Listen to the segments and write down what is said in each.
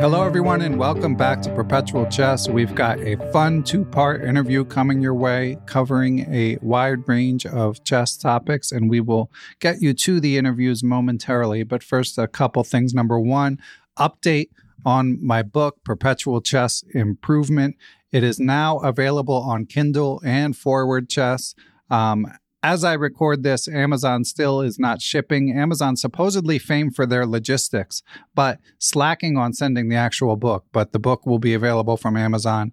Hello, everyone, and welcome back to Perpetual Chess. We've got a fun two part interview coming your way covering a wide range of chess topics, and we will get you to the interviews momentarily. But first, a couple things. Number one, update on my book, Perpetual Chess Improvement. It is now available on Kindle and Forward Chess. Um, as I record this, Amazon still is not shipping. Amazon supposedly famed for their logistics, but slacking on sending the actual book. But the book will be available from Amazon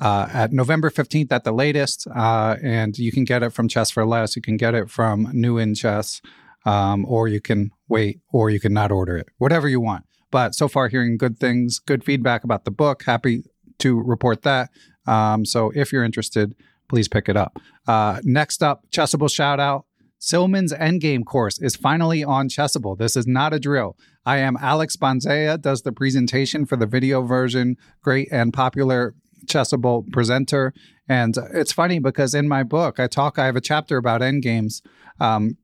uh, at November 15th at the latest. Uh, and you can get it from Chess for Less. You can get it from New in Chess, um, or you can wait, or you can not order it, whatever you want. But so far, hearing good things, good feedback about the book. Happy to report that. Um, so if you're interested, please pick it up. Uh, next up, Chessable shout out. Silman's Endgame course is finally on Chessable. This is not a drill. I am Alex Banzea, does the presentation for the video version, great and popular Chessable presenter. And it's funny because in my book, I talk, I have a chapter about endgames. Um,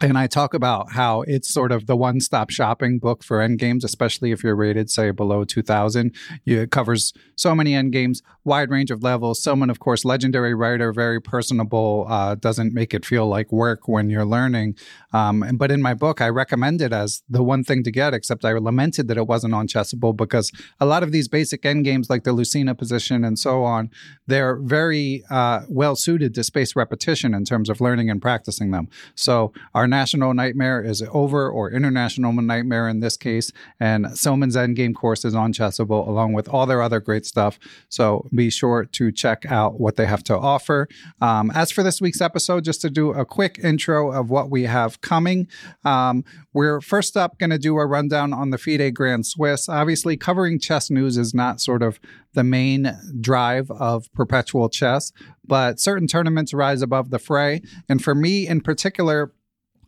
and I talk about how it's sort of the one stop shopping book for endgames, especially if you're rated, say, below 2000. It covers so many endgames, wide range of levels. Silman, of course, legendary writer, very personable, uh, doesn't make it feel like work when you're learning. Um, but in my book, I recommend it as the one thing to get, except I lamented that it wasn't on Chessable because a lot of these basic endgames, like the Lucena position and so on, they're very uh, well suited to space repetition in terms of learning and practicing them. So our national nightmare is over, or international nightmare in this case. And Silman's Endgame course is on Chessable along with all their other great stuff. So be sure to check out what they have to offer. Um, as for this week's episode, just to do a quick intro of what we have coming, um, we're first up going to do a rundown on the FIDE Grand Swiss. Obviously, covering chess news is not sort of the main drive of perpetual chess, but certain tournaments rise above the fray. And for me in particular,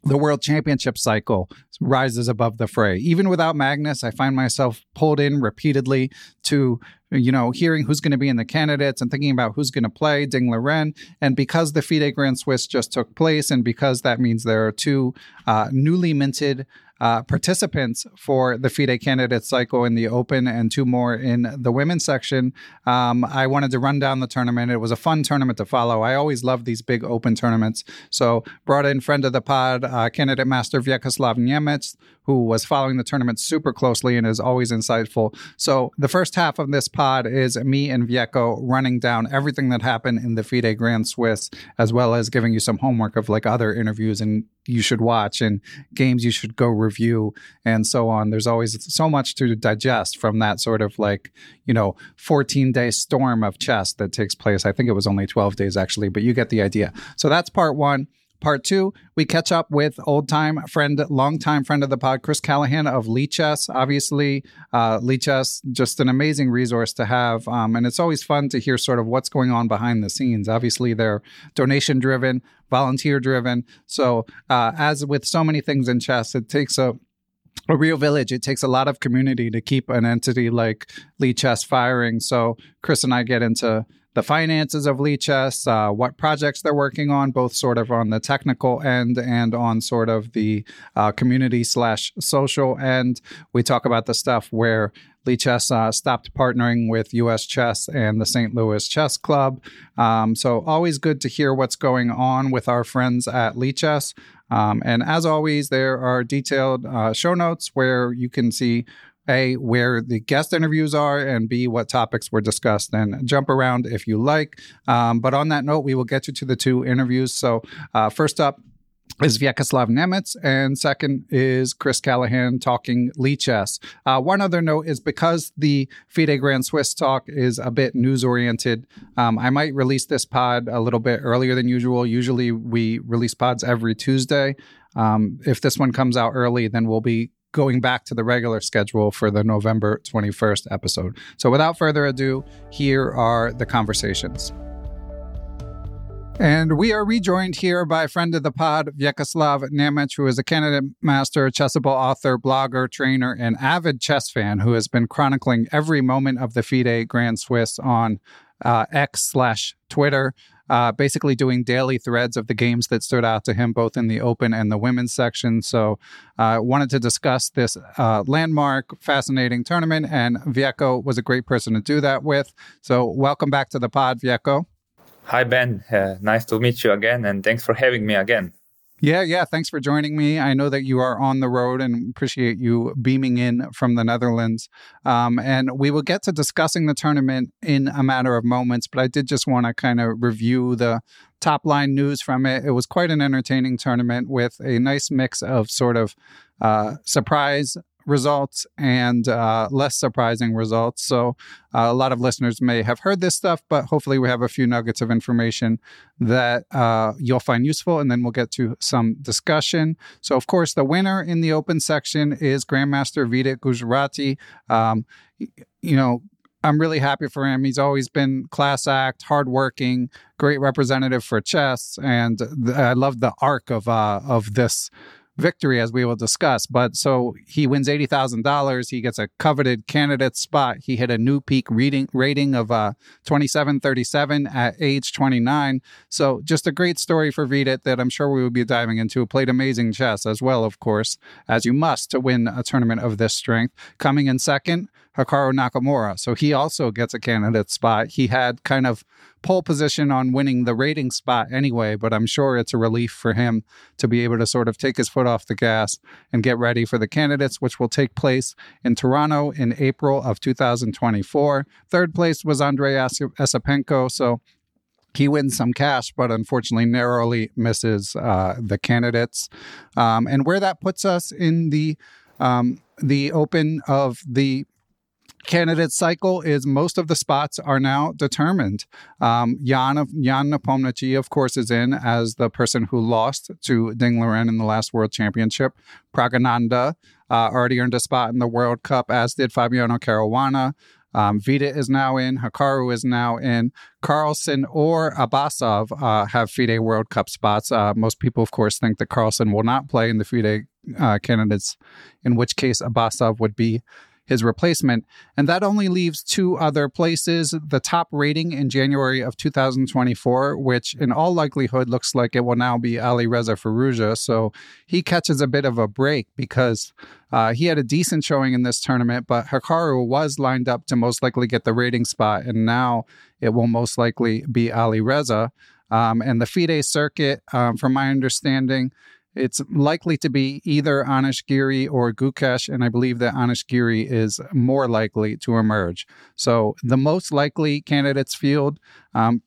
the world championship cycle rises above the fray. Even without Magnus, I find myself pulled in repeatedly to you know, hearing who's going to be in the candidates and thinking about who's going to play Ding Liren. And because the FIDE Grand Swiss just took place, and because that means there are two uh, newly minted uh, participants for the FIDE candidate cycle in the open and two more in the women's section. Um, I wanted to run down the tournament. It was a fun tournament to follow. I always love these big open tournaments. So brought in friend of the pod, uh, candidate master Vjekoslav Nemec, who was following the tournament super closely and is always insightful. So the first half of this pod is me and Vjeko running down everything that happened in the FIDE Grand Swiss, as well as giving you some homework of like other interviews and you should watch and games you should go review and so on. There's always so much to digest from that sort of like, you know, 14 day storm of chess that takes place. I think it was only 12 days actually, but you get the idea. So that's part one. Part two, we catch up with old time friend, longtime friend of the pod, Chris Callahan of Lichess. Obviously, uh, Lichess, just an amazing resource to have. Um, and it's always fun to hear sort of what's going on behind the scenes. Obviously, they're donation driven, volunteer driven. So, uh, as with so many things in chess, it takes a a real village. It takes a lot of community to keep an entity like Lichess firing. So Chris and I get into the finances of Lichess, uh, what projects they're working on, both sort of on the technical end and on sort of the uh, community slash social end. We talk about the stuff where Lichess uh, stopped partnering with US Chess and the St. Louis Chess Club. Um, so always good to hear what's going on with our friends at Lichess. Um, and as always, there are detailed uh, show notes where you can see a, where the guest interviews are, and B, what topics were discussed. And jump around if you like. Um, but on that note, we will get you to the two interviews. So, uh, first up, is Vjekoslav Nemec, and second is Chris Callahan talking Lichess. Uh, one other note is because the FIDE Grand Swiss talk is a bit news oriented, um, I might release this pod a little bit earlier than usual. Usually we release pods every Tuesday. Um, if this one comes out early, then we'll be going back to the regular schedule for the November 21st episode. So without further ado, here are the conversations. And we are rejoined here by a friend of the pod, Vjekoslav Nemec, who is a candidate master, chessable author, blogger, trainer, and avid chess fan who has been chronicling every moment of the FIDE Grand Swiss on uh, X slash Twitter uh, basically doing daily threads of the games that stood out to him, both in the open and the women's section. So, I uh, wanted to discuss this uh, landmark, fascinating tournament, and Vjeko was a great person to do that with. So, welcome back to the pod, Vjeko. Hi, Ben. Uh, nice to meet you again, and thanks for having me again. Yeah, yeah. Thanks for joining me. I know that you are on the road and appreciate you beaming in from the Netherlands. Um, and we will get to discussing the tournament in a matter of moments, but I did just want to kind of review the top line news from it. It was quite an entertaining tournament with a nice mix of sort of uh, surprise results and uh, less surprising results. So, uh, a lot of listeners may have heard this stuff, but hopefully, we have a few nuggets of information that uh, you'll find useful. And then we'll get to some discussion. So, of course, the winner in the open section is Grandmaster Vidit Gujrathi. Um, you know, I'm really happy for him. He's always been class act, hardworking, great representative for chess, and th- I love the arc of uh, of this victory, as we will discuss. But so he wins eighty thousand dollars. He gets a coveted candidate spot. He hit a new peak reading rating of uh, twenty seven thirty seven at age twenty nine. So just a great story for Vidit that I'm sure we will be diving into. Played amazing chess as well, of course, as you must to win a tournament of this strength. Coming in second, Hikaru Nakamura. So he also gets a candidate spot. He had kind of pole position on winning the rating spot anyway, but I'm sure it's a relief for him to be able to sort of take his foot off the gas and get ready for the candidates, which will take place in Toronto in April of 2024. Third place was Andrei Esipenko. So he wins some cash, but unfortunately narrowly misses uh, the candidates. Um, and where that puts us in the um, the open of the candidate cycle is most of the spots are now determined. Um, Jan, Jan Nepomniachtchi, of course, is in as the person who lost to Ding Liren in the last World Championship. Praggnanandhaa uh, already earned a spot in the World Cup, as did Fabiano Caruana. Um, Vidit is now in. Hikaru is now in. Carlsen or Abasov uh, have FIDE World Cup spots. Uh, most people, of course, think that Carlsen will not play in the FIDE uh, candidates, in which case Abasov would be his replacement. And that only leaves two other places the top rating in January of 2024, which in all likelihood looks like it will now be Ali Reza Firouzja. So he catches a bit of a break because uh, he had a decent showing in this tournament, but Hikaru was lined up to most likely get the rating spot. And now it will most likely be Ali Reza. Um, and the FIDE circuit, um, from my understanding, it's likely to be either Anish Giri or Gukesh, and I believe that Anish Giri is more likely to emerge. So the most likely candidates field um,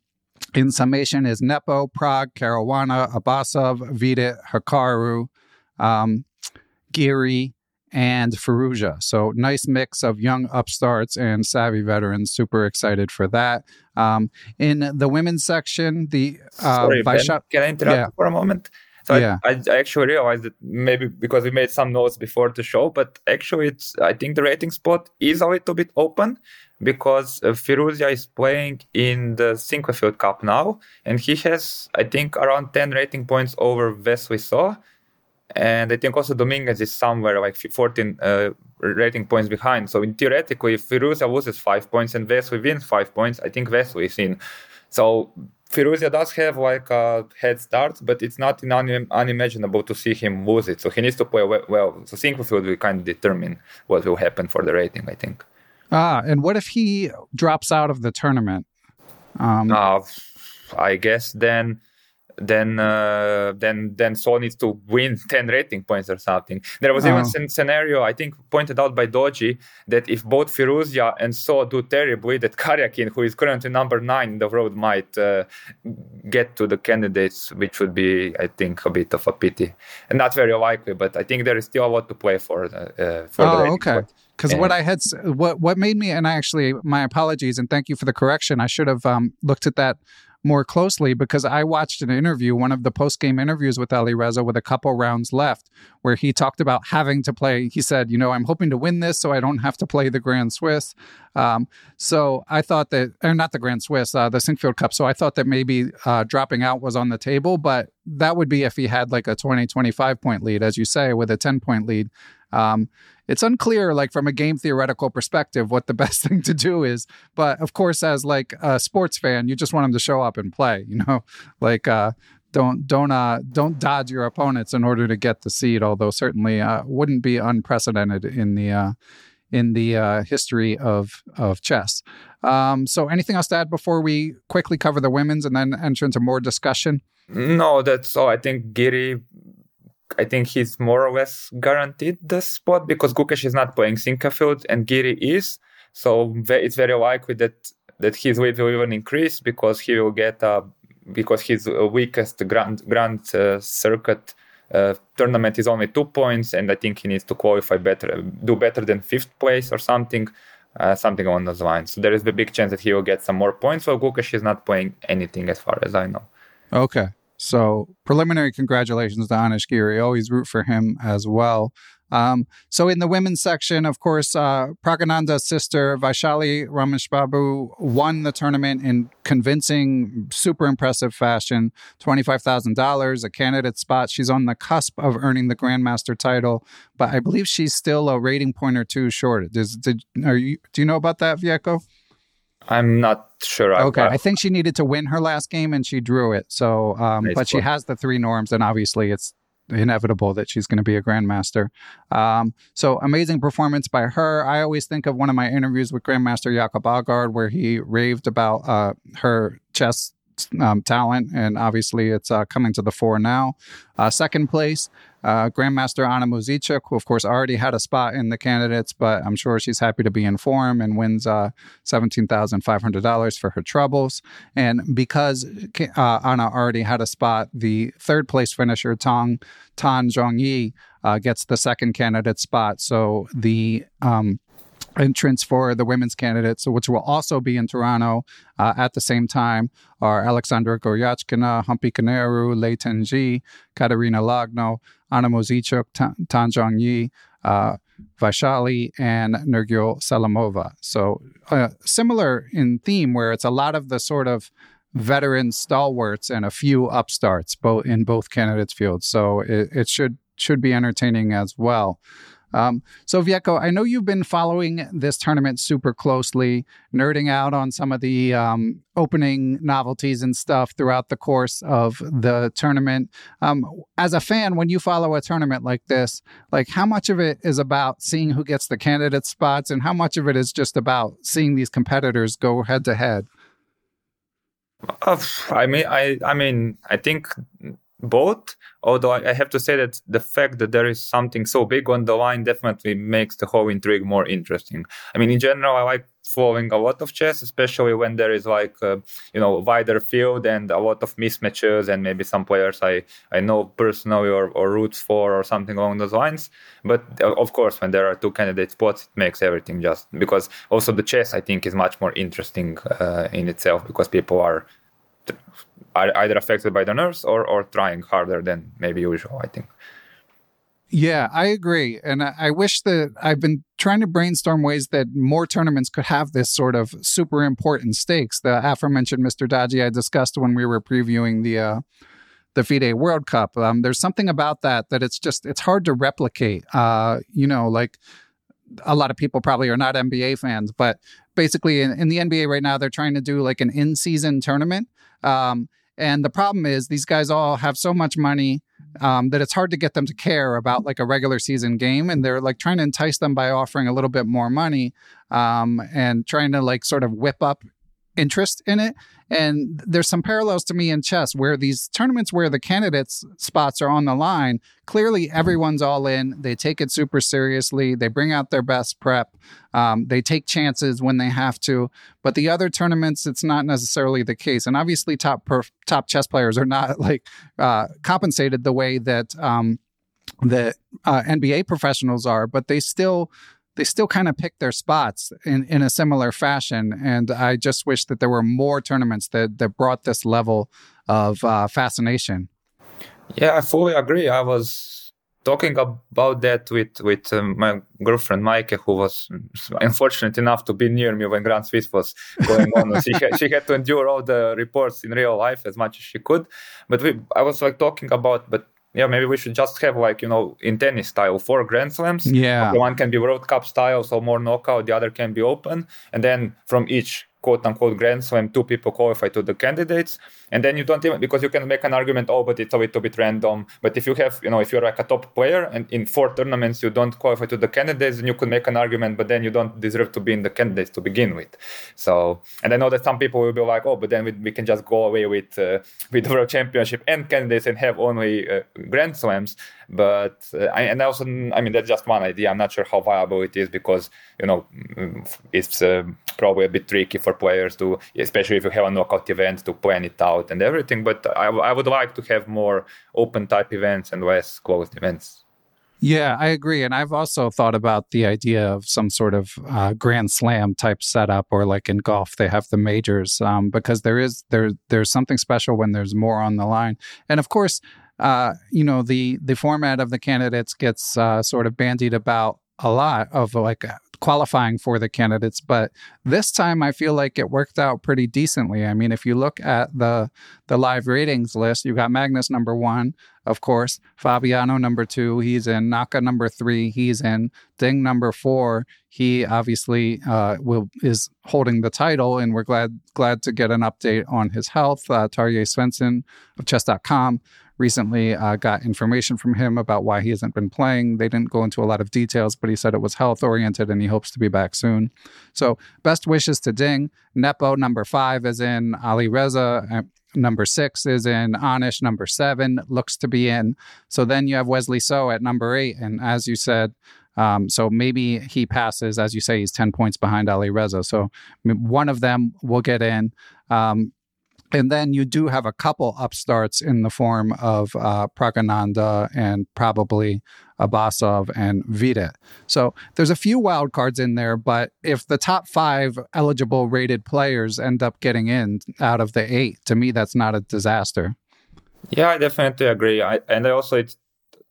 in summation is Nepo, Pragg, Caruana, Abasov, Vidit, Hikaru, um, Giri, and Firouzja. So nice mix of young upstarts and savvy veterans. Super excited for that. Um, in the women's section, the uh, Sorry, ben, can I interrupt yeah. for a moment? So yeah. I, I, actually realized that maybe because we made some notes before the show, but actually it's I think the rating spot is a little bit open because uh, Firouzja is playing in the Sinquefield Cup now, and he has I think around 10 rating points over Wesley So. And I think also Dominguez is somewhere like 14 uh, rating points behind. So in theoretically, if Firouzja loses five points and Wesley wins five points, I think Wesley is in. So Firouzja does have like a head start, but it's not un- unimaginable to see him lose it. So he needs to play well. well. So Sinquefield will kind of determine what will happen for the rating, I think. Ah, and what if he drops out of the tournament? Um, uh, I guess then then uh, then then So needs to win 10 rating points or something. There was oh. even a scenario I think pointed out by Doji that if both Firouzja and So do terribly, that Karyakin, who is currently number nine in the world, might uh, get to the candidates, which would be I think a bit of a pity and not very likely. But I think there is still a lot to play for. Uh, for oh, okay. Because what I had, what what made me, and I actually, my apologies, and thank you for the correction. I should have um, looked at that more closely because I watched an interview, one of the post game interviews with Ali Reza with a couple rounds left, where he talked about having to play. He said, You know, I'm hoping to win this so I don't have to play the Grand Swiss. Um, so I thought that, or not the Grand Swiss, uh, the Sinquefield Cup. So I thought that maybe uh, dropping out was on the table, but that would be if he had like a 20, 25 point lead, as you say, with a 10 point lead. Um, it's unclear, like from a game theoretical perspective, what the best thing to do is. But of course, as like a sports fan, you just want them to show up and play. You know, like uh, don't don't uh, don't dodge your opponents in order to get the seed. Although certainly uh, wouldn't be unprecedented in the uh, in the uh, history of of chess. Um, so, anything else to add before we quickly cover the women's and then enter into more discussion? No, that's all. I think Giri I think he's more or less guaranteed the spot because Gukesh is not playing Sinquefield and Giri is. So it's very likely that that his weight will even increase because he will get a because his weakest grand grand uh, circuit uh, tournament is only two points, and I think he needs to qualify better, do better than fifth place or something, uh, something on those lines. So there is a big chance that he will get some more points. So Gukesh is not playing anything as far as I know. Okay. So preliminary congratulations to Anish Giri. Always root for him as well. Um, so in the women's section, of course, uh, sister Vaishali Rameshbabu won the tournament in convincing, super impressive fashion. Twenty-five thousand dollars, a candidate spot. She's on the cusp of earning the grandmaster title, but I believe she's still a rating point or two short. Does, did, are you? Do you know about that, Vjeko? I'm not sure. Okay, I, I, think she needed to win her last game and she drew it. So, um, nice but she has the three norms, and obviously it's inevitable that she's going to be a grandmaster. Um, so amazing performance by her. I always think of one of my interviews with Grandmaster Jakob Aagaard where he raved about uh, her chess um, talent, and obviously it's uh, coming to the fore now. Uh, second place, uh, Grandmaster Anna Muzychuk, who of course already had a spot in the candidates, but I'm sure she's happy to be in form and wins uh, $17,500 for her troubles. And because uh, Ana already had a spot, the third place finisher, Tong Tan Zhongyi, uh, gets the second candidate spot. So the um, entrants for the women's candidates, which will also be in Toronto uh, at the same time, are Alexandra Goryachkina, Humpy Koneru, Lei Tingjie, Katerina Lagno, Ana Muzychuk, Tan Zhongyi, uh, Vaishali, and Nurgyul Salimova. So uh, similar in theme, where it's a lot of the sort of veteran stalwarts and a few upstarts both in both candidates fields. So it, it should should be entertaining as well. Um, so, Vjeko, I know you've been following this tournament super closely, nerding out on some of the um, opening novelties and stuff throughout the course of the tournament. Um, as a fan, when you follow a tournament like this, like how much of it is about seeing who gets the candidate spots, and how much of it is just about seeing these competitors go head to head? I mean, I, I mean, I think both. Although I have to say that the fact that there is something so big on the line definitely makes the whole intrigue more interesting. I mean, in general, I like following a lot of chess, especially when there is like a, you know wider field and a lot of mismatches and maybe some players I I know personally or, or roots for or something along those lines. But uh, of course, when there are two candidate spots, it makes everything just because also the chess I think is much more interesting uh, in itself because people are are either affected by the nerves or or trying harder than maybe usual. I think. Yeah, I agree, and I, wish that I've been trying to brainstorm ways that more tournaments could have this sort of super important stakes. The aforementioned Mr. Dodgy I discussed when we were previewing the. Uh, the FIDE World Cup. Um, there's something about that that it's just it's hard to replicate. Uh, you know, like a lot of people probably are not NBA fans, but basically in, in the NBA right now, they're trying to do like an in-season tournament. Um, and the problem is these guys all have so much money um, that it's hard to get them to care about like a regular season game. And they're like trying to entice them by offering a little bit more money um, and trying to like sort of whip up interest in it. And there's some parallels to me in chess where these tournaments where the candidates' spots are on the line, clearly everyone's all in. They take it super seriously. They bring out their best prep. Um, they take chances when they have to. But the other tournaments, it's not necessarily the case. And obviously, top perf- top chess players are not like uh, compensated the way that. Um, the uh, NBA professionals are, but they still they still kind of pick their spots in, in a similar fashion. And I just wish that there were more tournaments that, that brought this level of uh, fascination. Yeah, I fully agree. I was talking about that with with um, my girlfriend Mike, who was unfortunate enough to be near me when Grand Swiss was going on. she had, she had to endure all the reports in real life as much as she could. But we, I was like talking about, but yeah, maybe we should just have like you know in tennis style four Grand Slams. Yeah, one can be World Cup style, so more knockout. The other can be open, and then from each quote unquote grand slam two people qualify to the candidates. And then you don't even because you can make an argument oh but it's a little bit random. But if you have you know if you're like a top player and in four tournaments you don't qualify to the candidates then you could make an argument but then you don't deserve to be in the candidates to begin with. So and i know that some people will be like oh but then we, we can just go away with uh, with the world championship and candidates and have only uh, grand slams but uh, I, and also i mean that's just one idea i'm not sure how viable it is because you know mm, it's uh, probably a bit tricky for players to especially if you have a knockout event to plan it out and everything but i, I would like to have more open type events and less closed events yeah, I agree. And I've also thought about the idea of some sort of uh, Grand Slam type setup, or like in golf, they have the majors, um, because there is there there's something special when there's more on the line. And of course, uh, you know, the the format of the candidates gets uh, sort of bandied about a lot of like qualifying for the candidates, but this time I feel like it worked out pretty decently. I mean, if you look at the the live ratings list, you got Magnus number one, of course, Fabiano number two, he's in, Naka number three, he's in, Ding number four, he obviously uh, will is holding the title, and we're glad glad to get an update on his health. Uh, Tarjei Svensen of Chess.com recently uh, got information from him about why he hasn't been playing. They didn't go into a lot of details, but he said it was health oriented and he hopes to be back soon. So, best wishes to Ding. Nepo number five is in Ali Reza. Uh, number six is in Anish. Number seven looks to be in. So then you have Wesley So at number eight. And as you said, um, so maybe he passes, as you say, he's 10 points behind Ali Reza. So one of them will get in. Um, and then you do have a couple upstarts in the form of uh, Praggnanandhaa and probably Abasov and Vidit. So there's a few wild cards in there, but if the top five eligible rated players end up getting in out of the eight, to me, that's not a disaster. Yeah, I definitely agree. I, and also it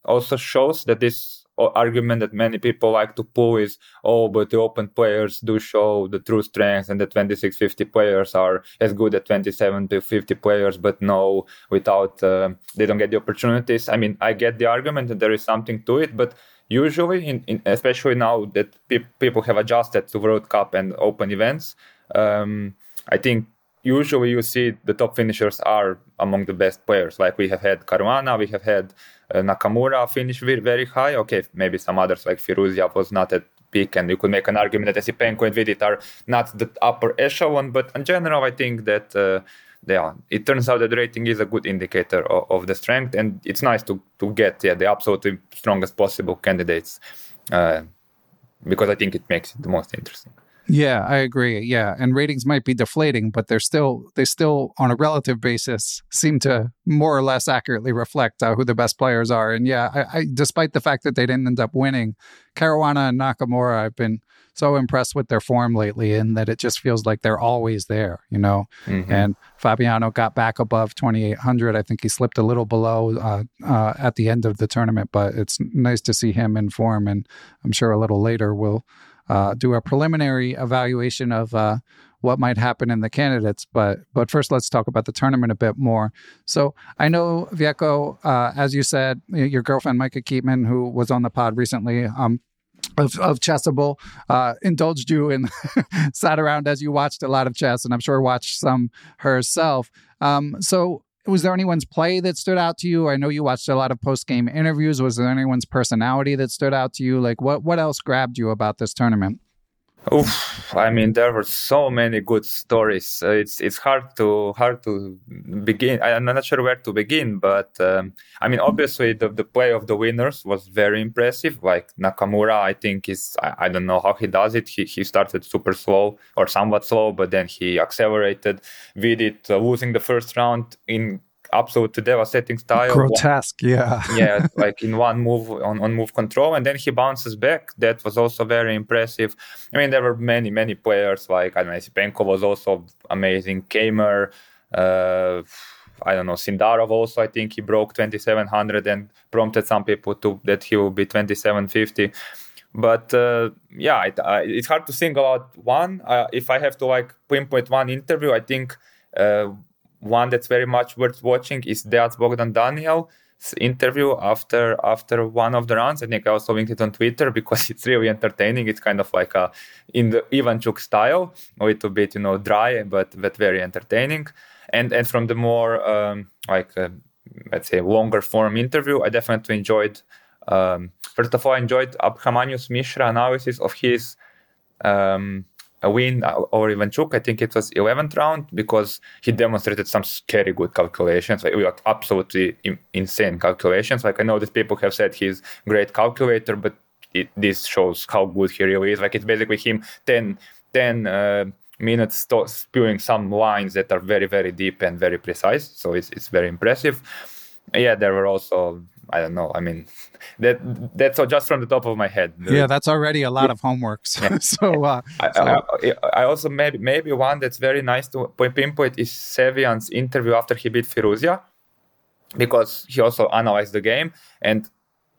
also shows that this argument that many people like to pull is, oh, but the open players do show the true strength, and the 2650 players are as good as 27 to 50 players, but no, without uh, they don't get the opportunities. I mean, I get the argument that there is something to it, but usually, in, in especially now that pe- people have adjusted to World Cup and open events, um, I think usually you see the top finishers are among the best players. Like we have had Caruana, we have had uh, Nakamura finish very, high. Okay, maybe some others like Firouzja was not at peak, and you could make an argument that Esipenko and Vidit are not the upper echelon. But in general, I think that. Uh, yeah, it turns out that rating is a good indicator of, of, the strength, and it's nice to to get yeah the absolutely strongest possible candidates, uh, because I think it makes it the most interesting. Yeah, I agree. Yeah, and ratings might be deflating, but they're still they still on a relative basis seem to more or less accurately reflect uh, who the best players are. And yeah, I, I, despite the fact that they didn't end up winning, Caruana and Nakamura, I've been so impressed with their form lately, and that it just feels like they're always there. You know, mm-hmm. and Fabiano got back above twenty eight hundred. I think he slipped a little below uh, uh, at the end of the tournament, but it's nice to see him in form, and I'm sure a little later we'll uh, do a preliminary evaluation of uh, what might happen in the candidates. But but first, let's talk about the tournament a bit more. So I know Vjeko, uh, as you said, your girlfriend Micah Keetman, who was on the pod recently. Um, of, of Chessable, uh, indulged you and sat around as you watched a lot of chess, and I'm sure watched some herself. Um, so was there anyone's play that stood out to you? I know you watched a lot of post game interviews. Was there anyone's personality that stood out to you? Like what what else grabbed you about this tournament? Oof, I mean, there were so many good stories. Uh, it's it's hard to hard to begin. I'm not sure where to begin, but um, I mean, obviously the, the play of the winners was very impressive. Like Nakamura, I think is I, I don't know how he does it. He he started super slow or somewhat slow, but then he accelerated. Vidit uh, losing the first round in absolute devastating style. Grotesque, yeah. yeah, like in one move on, on move control, and then he bounces back. That was also very impressive. I mean, there were many, many players like I don't know, Sipenko was also amazing. Kamer, uh, I don't know, Sindarov also. I think he broke 2700 and prompted some people to that he will be 2750 but uh, yeah it, uh, it's hard to single out one uh, if i have to like pinpoint one interview i think uh, one that's very much worth watching is Deac Bogdan Daniel interview after after one of the rounds. I think I also linked it on Twitter because it's really entertaining. It's kind of like a in the Ivanchuk style, a little bit you know dry, but but very entertaining. And and from the more um, like uh, let's say longer form interview, I definitely enjoyed. Um, first of all, I enjoyed Abhimanyu's Mishra analysis of his um, win over Ivanchuk. I think it was 11th round because he demonstrated some scary good calculations, like, like absolutely insane calculations. Like I know that people have said he's great calculator, but it, this shows how good he really is. Like it's basically him 10, 10 uh, minutes to- spewing some lines that are very, very deep and very precise. So it's, it's very impressive. Yeah, there were also I don't know. I mean, that that's just from the top of my head. Yeah, that's already a lot of homework. So, yeah. so, uh, I, so. I, I, also maybe maybe one that's very nice to pinpoint is Sevian's interview after he beat Firouzja, because he also analyzed the game and.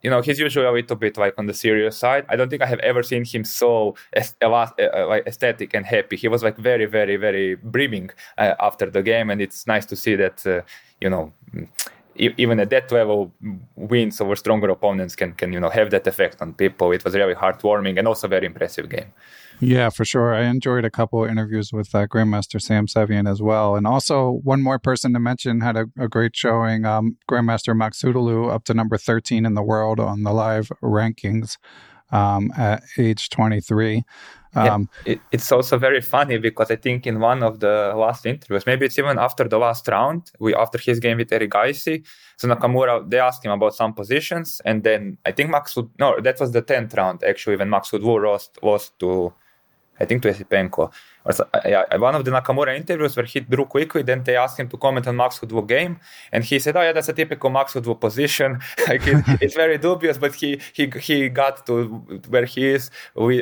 You know, he's usually a little bit like on the serious side. I don't think I have ever seen him so like aesthetic and happy. He was like very, very, very brimming uh, after the game, and it's nice to see that. Uh, you know, even at that level, wins over stronger opponents can can you know have that effect on people. It was really heartwarming and also very impressive game. Yeah, for sure. I enjoyed a couple of interviews with uh, Grandmaster Sam Sevian as well, and also one more person to mention had a, a great showing. Um, Grandmaster Maghsoodloo up to number thirteen in the world on the live rankings um, at age twenty three. Um, yeah, it, it's also very funny because I think in one of the last interviews, maybe it's even after the last round, we after his game with Erigaisi, so Nakamura they asked him about some positions, and then I think Max would no, that was the tenth round actually when Maghsoodloo lost lost to I think to Esipenko. Or yeah, one of the Nakamura interviews where he drew quickly. Then they asked him to comment on Maghsoodloo game, and he said, "Oh yeah, that's a typical Maghsoodloo position. like it, it's very dubious, but he he he got to where he is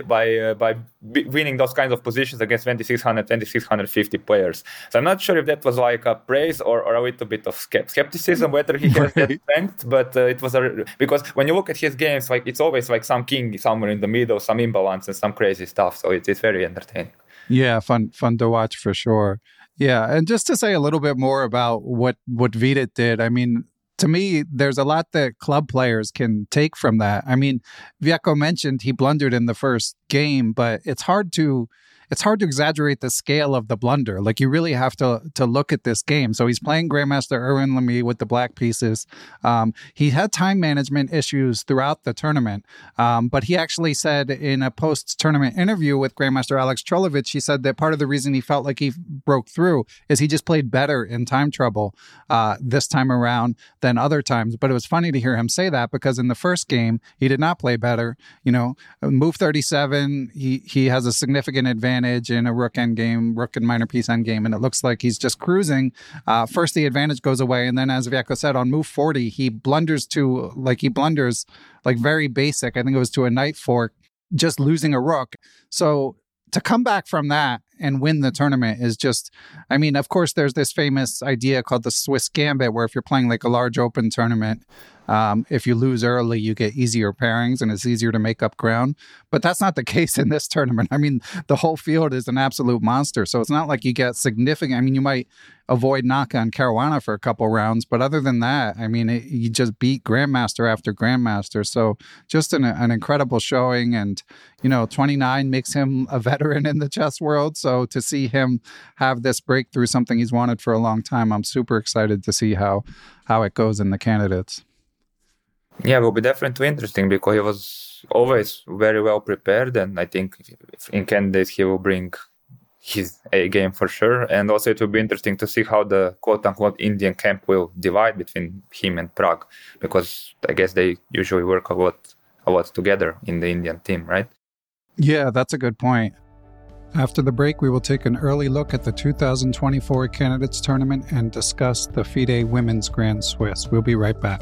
by uh, by winning those kinds of positions against 2600, 2650 players. So I'm not sure if that was like a praise or, or a little bit of skepticism whether he has that strength, but uh, it was a because when you look at his games, like it's always like some king somewhere in the middle, some imbalance and some crazy stuff. So it, it's very entertaining. Yeah, fun fun to watch for sure. Yeah, and just to say a little bit more about what what Vidit did. I mean, to me, there's a lot that club players can take from that. I mean, Vjeko mentioned he blundered in the first game, but it's hard to it's hard to exaggerate the scale of the blunder. Like you really have to to look at this game. So he's playing Grandmaster Erwin l'Ami with the black pieces. Um, he had time management issues throughout the tournament, um, but he actually said in a post tournament interview with Grandmaster Alex Colovic, he said that part of the reason he felt like he broke through is he just played better in time trouble uh, this time around than other times. But it was funny to hear him say that because in the first game he did not play better. You know, move 37, he he has a significant advantage advantage in a rook end game, rook and minor piece end game, and it looks like he's just cruising. Uh, first, the advantage goes away, and then, as Vjeko said, on move 40, he blunders to like he blunders like very basic. I think it was to a knight fork, just losing a rook. So to come back from that and win the tournament is just i mean of course there's this famous idea called the swiss gambit where if you're playing like a large open tournament um, if you lose early, you get easier pairings and it's easier to make up ground. But that's not the case in this tournament. I mean, the whole field is an absolute monster. So it's not like you get significant. I mean, you might avoid knock on Caruana for a couple rounds, but other than that, I mean, it, you just beat Grandmaster after Grandmaster. So just an, an incredible showing. And, you know, 29 makes him a veteran in the chess world. So to see him have this breakthrough, something he's wanted for a long time, I'm super excited to see how how it goes in the candidates. Yeah, it will be definitely interesting because he was always very well prepared, and I think in candidates he will bring his A game for sure. And also, it will be interesting to see how the quote unquote Indian camp will divide between him and Pragg, because I guess they usually work a lot, a lot together in the Indian team, right? Yeah, that's a good point. After the break, we will take an early look at the 2024 Candidates Tournament and discuss the FIDE Women's Grand Swiss. We'll be right back.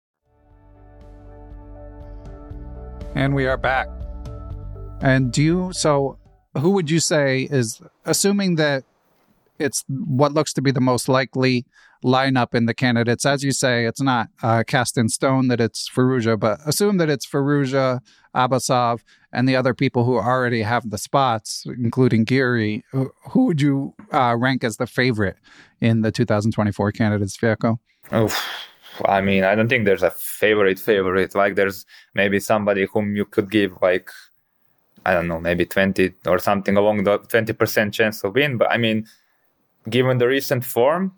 And we are back. And do you, so who would you say is, assuming that it's what looks to be the most likely lineup in the candidates. As you say, it's not uh, cast in stone that it's Firouzja, but assume that it's Firouzja, Abasov, and the other people who already have the spots, including Giri. Who would you uh, rank as the favorite in the 2024 candidates, Vjeko? Oh, I mean, I don't think there's a favorite favorite. Like, there's maybe somebody whom you could give like I don't know, maybe 20 or something along the 20% chance to win. But I mean, given the recent form,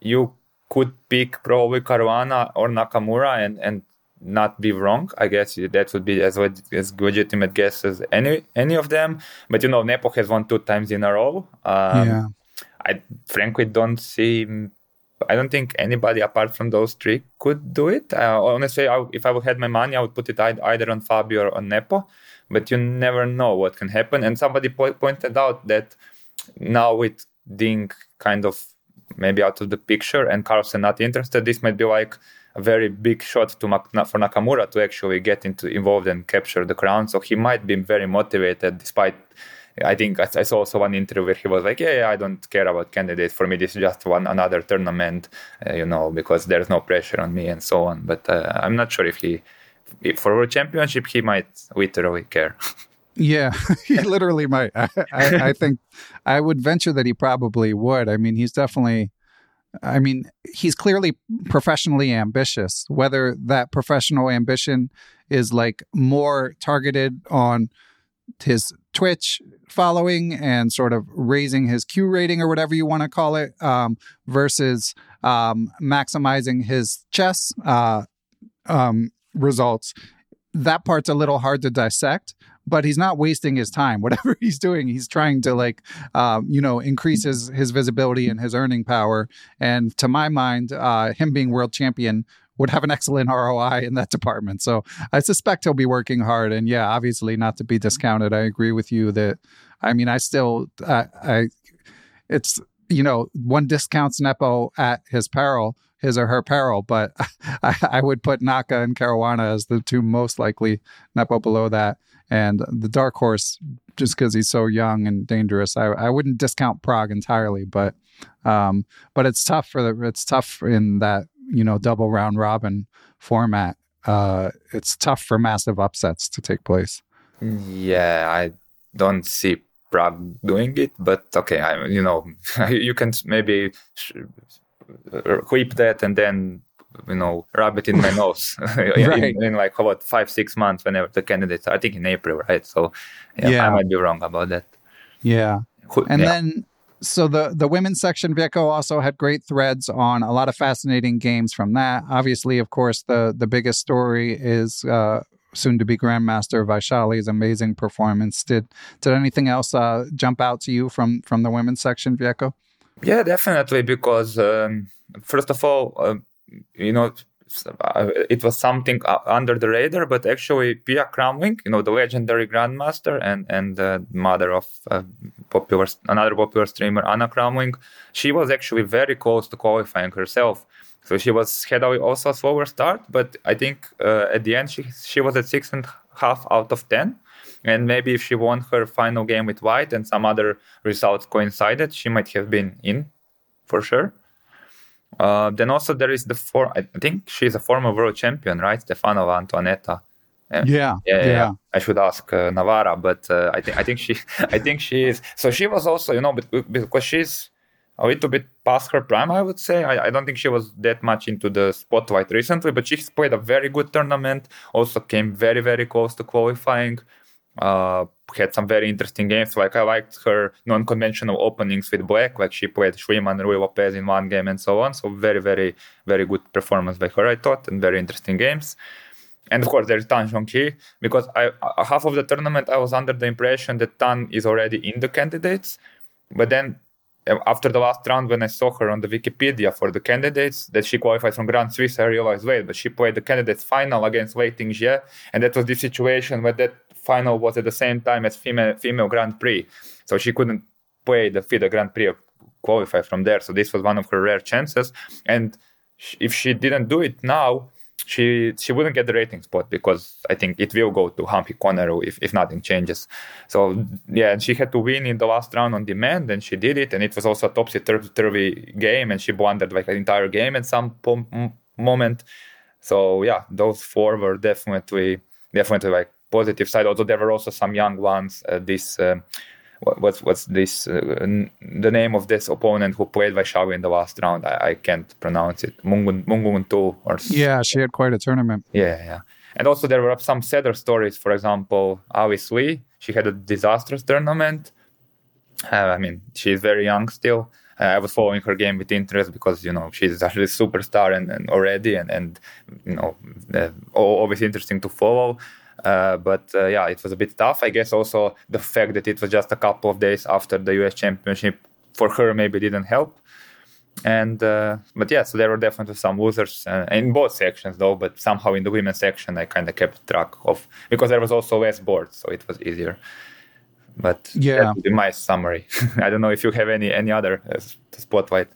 you could pick probably Caruana or Nakamura, and and not be wrong. I guess that would be as as legitimate guess as any any of them. But you know, Nepo has won two times in a row. Um, yeah. I frankly don't see. I don't think anybody apart from those three could do it. Uh, honestly, I, if I would had my money, I would put it either on Fabio or on Nepo. But you never know what can happen. And somebody po- pointed out that now with Ding kind of maybe out of the picture and Carlsen not interested, this might be like a very big shot to for Nakamura to actually get into involved and capture the crown. So he might be very motivated, despite. I think I saw also one interview where he was like, "Yeah, yeah I don't care about candidates. For me, this is just one another tournament, uh, you know, because there's no pressure on me and so on." But uh, I'm not sure if he, if for a championship, he might literally care. Yeah, he literally might. I, I, I, think I would venture that he probably would. I mean, he's definitely I mean, he's clearly professionally ambitious. Whether that professional ambition is like more targeted on his Twitch following and sort of raising his Q rating or whatever you want to call it, um, versus um, maximizing his chess uh, um, results. That part's a little hard to dissect, but he's not wasting his time. Whatever he's doing, he's trying to like, um, you know, increase his, his visibility and his earning power. And to my mind, uh, him being world champion would have an excellent ROI in that department. So I suspect he'll be working hard. And yeah, obviously not to be discounted. I agree with you that, I mean, I still, uh, I, it's, you know, one discounts Nepo at his peril his or her peril. But I, I, would put Naka and Caruana as the two most likely Nepo below that. And the dark horse, just because he's so young and dangerous, I, I wouldn't discount Pragg entirely, but um, but it's tough for the it's tough in that you know double round robin format. Uh, it's tough for massive upsets to take place. Yeah, I don't see Pragg doing it, but okay, I you know you can maybe whip that and then you know, rub it in my nose right. in, in, like about five, six months whenever the candidates, I think in April, right? So yeah, yeah. I might be wrong about that. Yeah. And yeah. then so the the women's section Vjeko also had great threads on a lot of fascinating games from that. Obviously, of course, the the biggest story is uh, soon to be grandmaster Vaishali's amazing performance. Did did anything else uh, jump out to you from from the women's section Vjeko? Yeah, definitely because um, first of all, uh, you know, it was something under the radar, but actually Pia Cramling, you know, the legendary grandmaster and and the mother of uh, popular another popular streamer Anna Cramling, she was actually very close to qualifying herself. So she was had also a slower start, but I think uh, at the end she she was at six and a half out of ten. And maybe if she won her final game with White and some other results coincided, she might have been in for sure. Uh, then also there is the for I think she's a former world champion, right? Stefanova Antoaneta. Yeah. Yeah, yeah, yeah. I should ask uh, Navara, but uh, I think I think she I think she is. So she was also, you know, because she's a little bit past her prime, I would say. I, I don't think she was that much into the spotlight recently, but she's played a very good tournament. Also came very very close to qualifying uh, had some very interesting games. Like I liked her non-conventional openings with Black, like she played Schliemann, Ruy Lopez in one game and so on. So very, very, very good performance by her, I thought, and very interesting games. And of course, there's Tan Zhongyi, because I, uh, half of the tournament I was under the impression that Tan is already in the candidates. But then uh, after the last round, when I saw her on the Wikipedia for the candidates, that she qualified from Grand Swiss, I realized, wait, but she played the candidates final against Lei Tingjie. And that was the situation where that final was at the same time as female female Grand Prix, so she couldn't play the FIDE Grand Prix qualify from there. So this was one of her rare chances, and if she didn't do it now, she she wouldn't get the rating spot because I think it will go to Humpy Koneru if, if nothing changes. So yeah, and she had to win in the last round on demand, and she did it. And it was also a topsy turvy game, and she blundered like an entire game at some po- moment. So yeah, those four were definitely definitely like positive side. Although there were also some young ones. Uh, this uh, what's what's this uh, the name of this opponent who played Vaishali in the last round? I, I can't pronounce it. Mungun Mungun or yeah, she had quite a tournament. Yeah, yeah. And also there were some sadder stories. For example, Alice Lee, she had a disastrous tournament. Uh, I mean, she's very young still. uh, I was following her game with interest because you know she's actually a superstar and, and already, and and you know uh, always interesting to follow. Uh, but uh, yeah, it was a bit tough. I guess also the fact that it was just a couple of days after the U.S. Championship for her maybe didn't help. And uh, but yeah, so there were definitely some losers uh, in both sections though. But somehow in the women's section, I kind of kept track of because there was also less boards, so it was easier. But yeah, that my summary. I don't know if you have any any other uh, spotlight.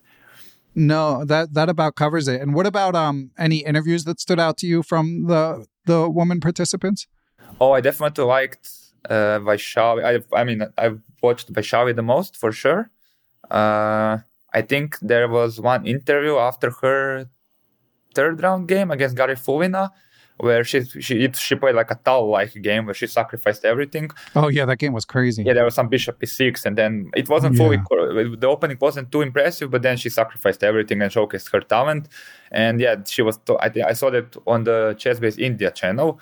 No, that that about covers it. And what about um any interviews that stood out to you from the the woman participants? Oh, I definitely liked uh, Vaishali. I I mean, I watched Vaishali the most for sure. Uh, I think there was one interview after her third round game against Gary Garifullina where she she she played like a Tal like game where she sacrificed everything. Oh yeah, that game was crazy. Yeah, there was some bishop e6, and then it wasn't fully yeah. the opening wasn't too impressive, but then she sacrificed everything and showcased her talent. And yeah, she was. I, I saw that on the Chessbase India channel,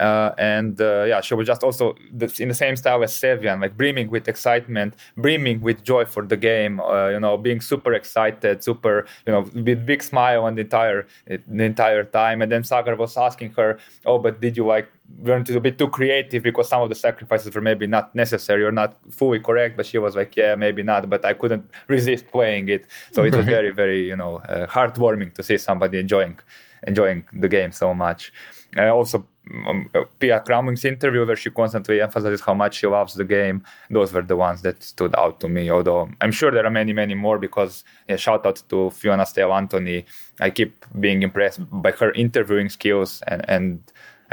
uh, and uh, yeah, she was just also in the same style as Sevian, like brimming with excitement, brimming with joy for the game. Uh, you know, being super excited, super, you know, with big smile on the entire the entire time. And then Sagar was asking her, "Oh, but did you like learn to be too creative because some of the sacrifices were maybe not necessary or not fully correct?" But she was like, "Yeah, maybe not, but I couldn't resist playing it." So it was very, very, you know, uh, heartwarming to see somebody enjoying enjoying the game so much. I also Um, Pia Cramling's interview where she constantly emphasizes how much she loves the game. Those were the ones that stood out to me. Although I'm sure there are many, many more because yeah, shout out to Fiona Steil-Antoni. I keep being impressed by her interviewing skills and and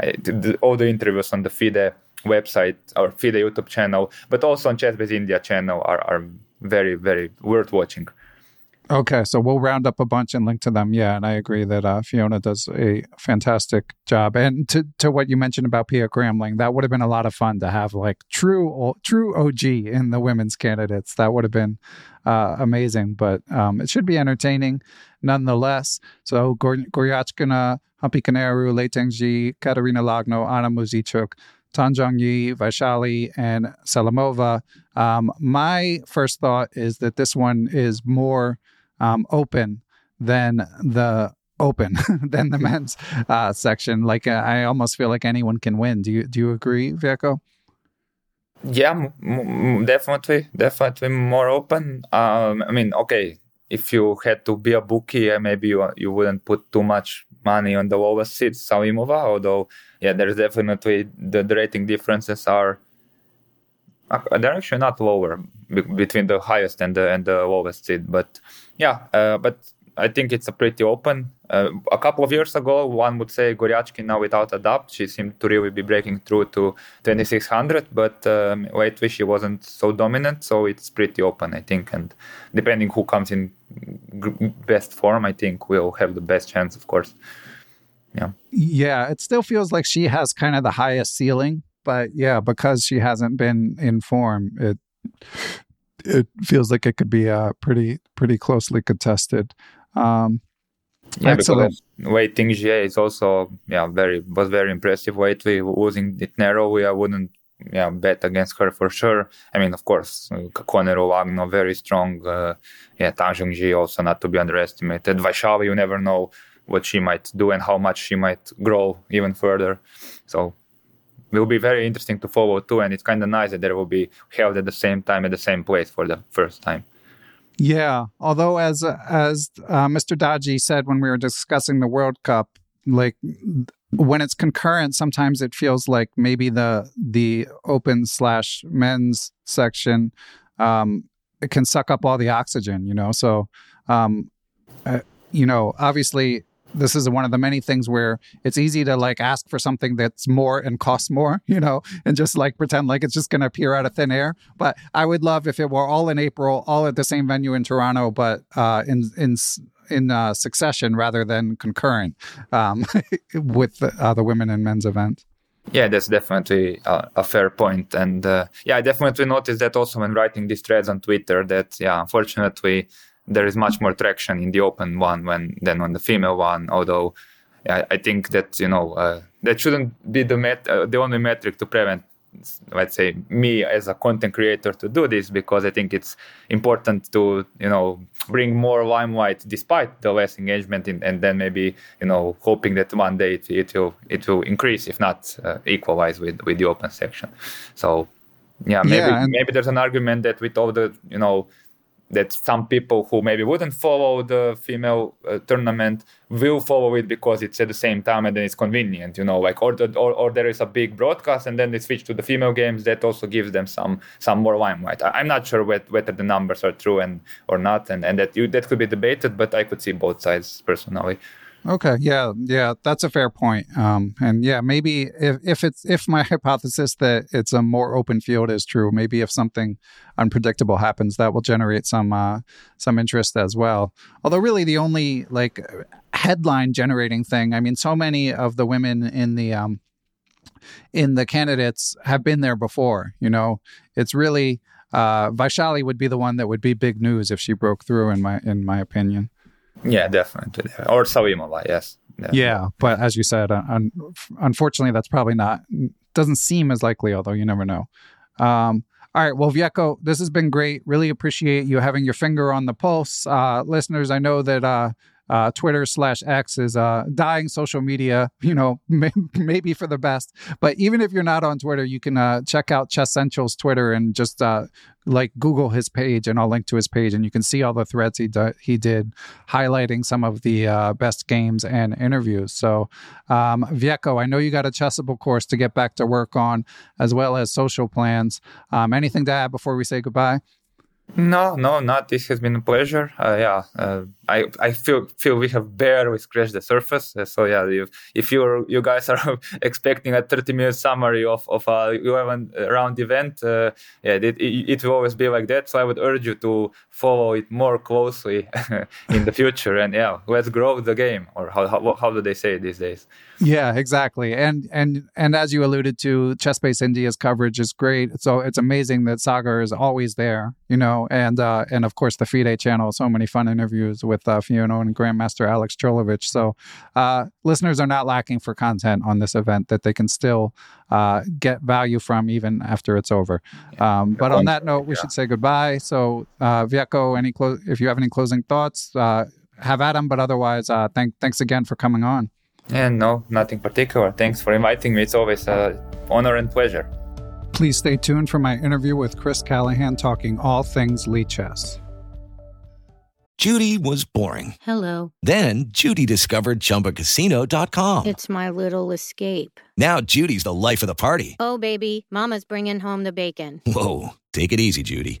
uh, I, the, all the interviews on the FIDE website or FIDE YouTube channel, but also on Chessbase India channel are, are very, very worth watching. Okay, so we'll round up a bunch and link to them. Yeah, and I agree that uh, Fiona does a fantastic job. And to to what you mentioned about Pia Cramling, that would have been a lot of fun to have like true true OG in the women's candidates. That would have been uh, amazing. But um, it should be entertaining nonetheless. So Goryachkina, Humpy Koneru, Lei Tingjie, Katerina Lagno, Anna Muzychuk, Tan Zhongyi, Vaishali, and Salimova. Um, my first thought is that this one is more um, open than the open than the men's uh, section. Like uh, I almost feel like anyone can win. Do you do you agree, Vjeko? Yeah, m- m- definitely, definitely more open. Um, I mean, okay, if you had to be a bookie, maybe you you wouldn't put too much money on the lowest seed, Salimova. Although, yeah, there's definitely the, the rating differences are uh, they're actually not lower between the highest and the and the lowest seed. But yeah, uh, but I think it's a pretty open. Uh, a couple of years ago, one would say Goryachkin now without a doubt, she seemed to really be breaking through to 2600, but um, lately she wasn't so dominant, so it's pretty open, I think. And depending who comes in best form, I think we'll have the best chance, of course. Yeah. Yeah, it still feels like she has kind of the highest ceiling but yeah, because she hasn't been in form, it it feels like it could be uh, pretty pretty closely contested. Um, yeah, excellent. Lei Tingjie is also yeah very was very impressive. Wait, we losing it narrowly, I wouldn't yeah bet against her for sure. I mean, of course, Koneru Lagno very strong. Uh, yeah, Tan Zhongyi also not to be underestimated. Vaishali, you never know what she might do and how much she might grow even further. So will be very interesting to follow too. And it's kind of nice that they will be held at the same time at the same place for the first time. Yeah, although as as uh, Mr. Dodgy said when we were discussing the World Cup, like when it's concurrent, sometimes it feels like maybe the the open slash men's section um, it can suck up all the oxygen, you know. So, um, uh, you know, obviously this is one of the many things where it's easy to like ask for something that's more and costs more, you know, and just like pretend like it's just going to appear out of thin air. But I would love if it were all in April, all at the same venue in Toronto, but uh, in in in uh, succession rather than concurrent um, with the, uh, the women and men's event. Yeah, that's definitely a, a fair point, and uh, yeah, I definitely noticed that also when writing these threads on Twitter. That yeah, unfortunately there is much more traction in the open one when than on the female one. Although I, I think that you know uh, that shouldn't be the met uh, the only metric to prevent let's say me as a content creator to do this because I think it's important to you know bring more limelight despite the less engagement in, and then maybe you know hoping that one day it, it will it will increase if not uh, equalize with with the open section. So yeah, maybe yeah, maybe there's an argument that with all the you know that some people who maybe wouldn't follow the female uh, tournament will follow it because it's at the same time and then it's convenient you know like or, the, or or there is a big broadcast and then they switch to the female games that also gives them some some more limelight. I, am not sure whether the numbers are true and or not and and that you that could be debated but i could see both sides personally Okay, yeah, yeah, that's a fair point. Um, and yeah, maybe if, if it's if my hypothesis that it's a more open field is true, maybe if something unpredictable happens, that will generate some uh, some interest as well. Although, really, the only like headline generating thing, I mean, so many of the women in the um, in the candidates have been there before. You know, it's really uh, Vaishali would be the one that would be big news if she broke through, in my in my opinion. Yeah, definitely. Or Salimova, yes. Yeah, but as you said, un- unfortunately, that's probably not doesn't seem as likely. Although you never know. Um, all right, well, Vjeko, this has been great. Really appreciate you having your finger on the pulse, uh, listeners. I know that uh, uh, Twitter slash X is uh, dying social media, you know, may- maybe for the best. But even if you're not on Twitter, you can uh, check out Chess Central's Twitter and just uh, like Google his page, and I'll link to his page, and you can see all the threads he do- he did highlighting some of the uh, best games and interviews. So, um, Vjeko, I know you got a Chessable course to get back to work on, as well as social plans. Um, anything to add before we say goodbye? No, no, not. This has been a pleasure. Uh, yeah, uh, I I feel feel we have barely scratched the surface. Uh, so yeah, if, if you you guys are expecting a 30 minute summary of of a 11 round event, uh, yeah, it, it, it will always be like that. So I would urge you to follow it more closely in the future. And yeah, let's grow the game. Or how how, how do they say it these days? Yeah, exactly. And and and as you alluded to, Chessbase India's coverage is great. So it's amazing that Sagar is always there. You know, and uh, and of course the FIDE channel. So many fun interviews with uh, Fiona and Grandmaster Alex Colovic. So uh, listeners are not lacking for content on this event that they can still uh, get value from even after it's over. Um, but on that note, we should say goodbye. So uh, Vjeko, any clo- if you have any closing thoughts, uh, have at them. But otherwise, uh, thank thanks again for coming on. And no, nothing particular. Thanks for inviting me. It's always an honor and pleasure. Please stay tuned for my interview with Chris Callahan talking all things Lichess. Judy was boring. Hello. Then Judy discovered chumbacasino.com. It's my little escape. Now Judy's the life of the party. Oh, baby, Mama's bringing home the bacon. Whoa. Take it easy, Judy.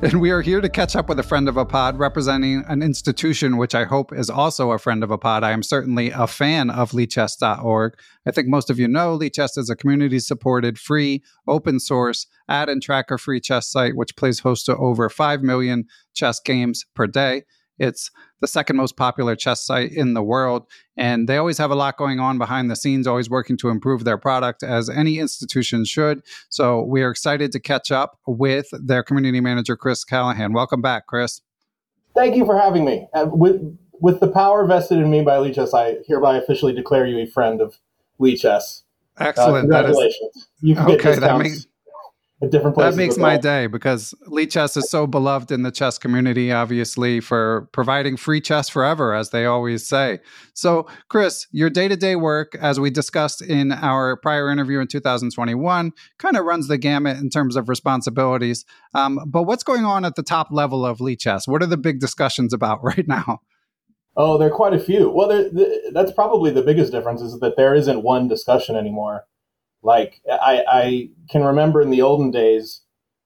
And we are here to catch up with a friend of a pod representing an institution which I hope is also a friend of a pod. I am certainly a fan of Lichess.org. I think most of you know Lichess is a community supported, free, open source, ad and tracker free chess site which plays host to over 5 million chess games per day. It's the second most popular chess site in the world. And they always have a lot going on behind the scenes, always working to improve their product, as any institution should. So we are excited to catch up with their community manager, Chris Callahan. Welcome back, Chris. Thank you for having me. Uh, with, with the power vested in me by Lichess, I hereby officially declare you a friend of Lichess. Excellent. Uh, congratulations. That is, you can okay, get that means at different places. That makes my day because Lichess is so beloved in the chess community, obviously, for providing free chess forever, as they always say. So, Chris, your day to day work, as we discussed in our prior interview in 2021, kind of runs the gamut in terms of responsibilities. Um, but what's going on at the top level of Lichess? What are the big discussions about right now? Oh, there are quite a few. Well, the, that's probably the biggest difference is that there isn't one discussion anymore. Like I, I can remember in the olden days,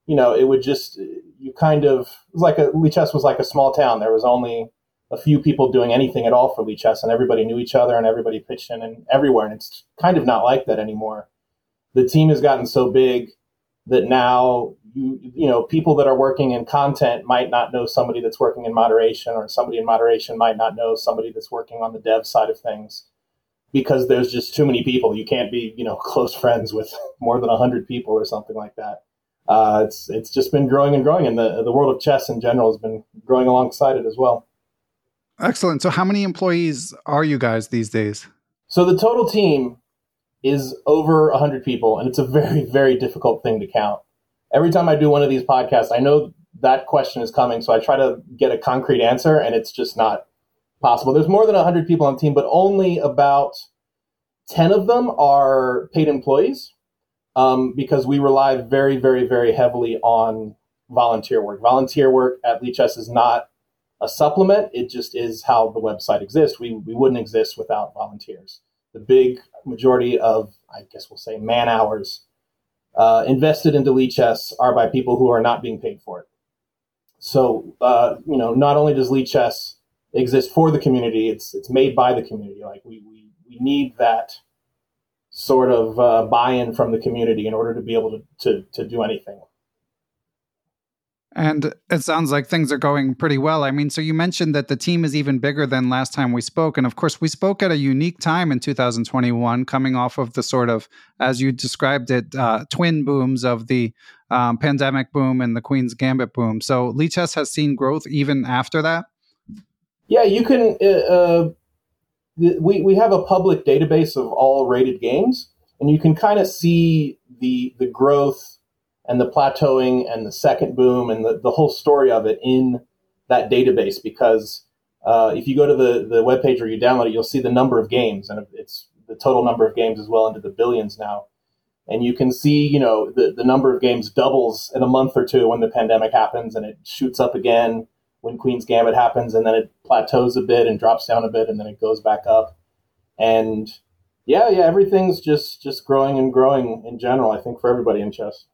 you know, it would just you kind of it was like a Lichess was like a small town. There was only a few people doing anything at all for Lichess, and everybody knew each other, and everybody pitched in and everywhere. And it's kind of not like that anymore. The team has gotten so big that now you you know people that are working in content might not know somebody that's working in moderation or somebody in moderation might not know somebody that's working on the dev side of things because there's just too many people. You can't be you know close friends with more than 100 people or something like that. Uh, it's it's just been growing and growing and the the world of chess in general has been growing alongside it as well. Excellent. So how many employees are you guys these days? So the total team is over 100 people and it's a very very difficult thing to count. Every time I do one of these podcasts, I know that question is coming, so I try to get a concrete answer, and it's just not possible. There's more than 100 people on the team, but only about 10 of them are paid employees um, because we rely very, very, very heavily on volunteer work. Volunteer work at Lichess is not a supplement, it just is how the website exists. We, we wouldn't exist without volunteers. The big majority of, I guess we'll say, man hours uh, invested into Lichess are by people who are not being paid for it. So, uh, you know, not only does Lichess exist for the community, it's it's made by the community. Like we we, we need that sort of uh, buy-in from the community in order to be able to, to, to do anything. And it sounds like things are going pretty well. I mean, so you mentioned that the team is even bigger than last time we spoke. And of course, we spoke at a unique time in 2021, coming off of the sort of, as you described it, uh, twin booms of the um, pandemic boom and the Queen's Gambit boom. So Lichess has seen growth even after that? Yeah, you can. Uh, uh we, we have a public database of all rated games, and you can kind of see the the growth and the plateauing and the second boom and the, the whole story of it in that database because uh, if you go to the, the webpage or you download it, you'll see the number of games and it's the total number of games is well into the billions now. And you can see, you know, the, the number of games doubles in a month or two when the pandemic happens and it shoots up again when Queen's Gambit happens and then it plateaus a bit and drops down a bit and then it goes back up. And yeah, yeah, everything's just just growing and growing in general, I think, for everybody in chess.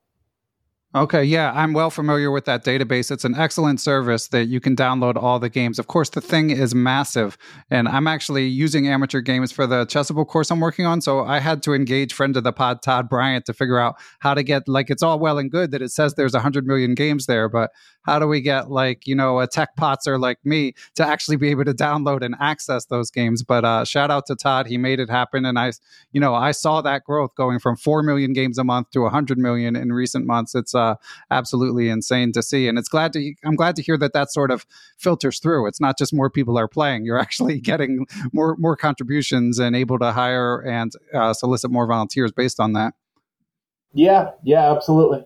Okay, yeah, I'm well familiar with that database. It's an excellent service that you can download all the games. Of course, the thing is massive, and I'm actually using amateur games for the Chessable course I'm working on. So I had to engage friend of the pod, Todd Bryant, to figure out how to get like it's all well and good that it says there's 100 million games there, but how do we get like you know a tech patzer like me to actually be able to download and access those games? But uh, shout out to Todd, he made it happen, and I, you know, I saw that growth going from four million games a month to 100 million in recent months. It's uh, absolutely insane to see. And it's glad to I'm glad to hear that that sort of filters through. It's not just more people are playing; you're actually getting more more contributions and able to hire and uh, solicit more volunteers based on that. Yeah, yeah, absolutely.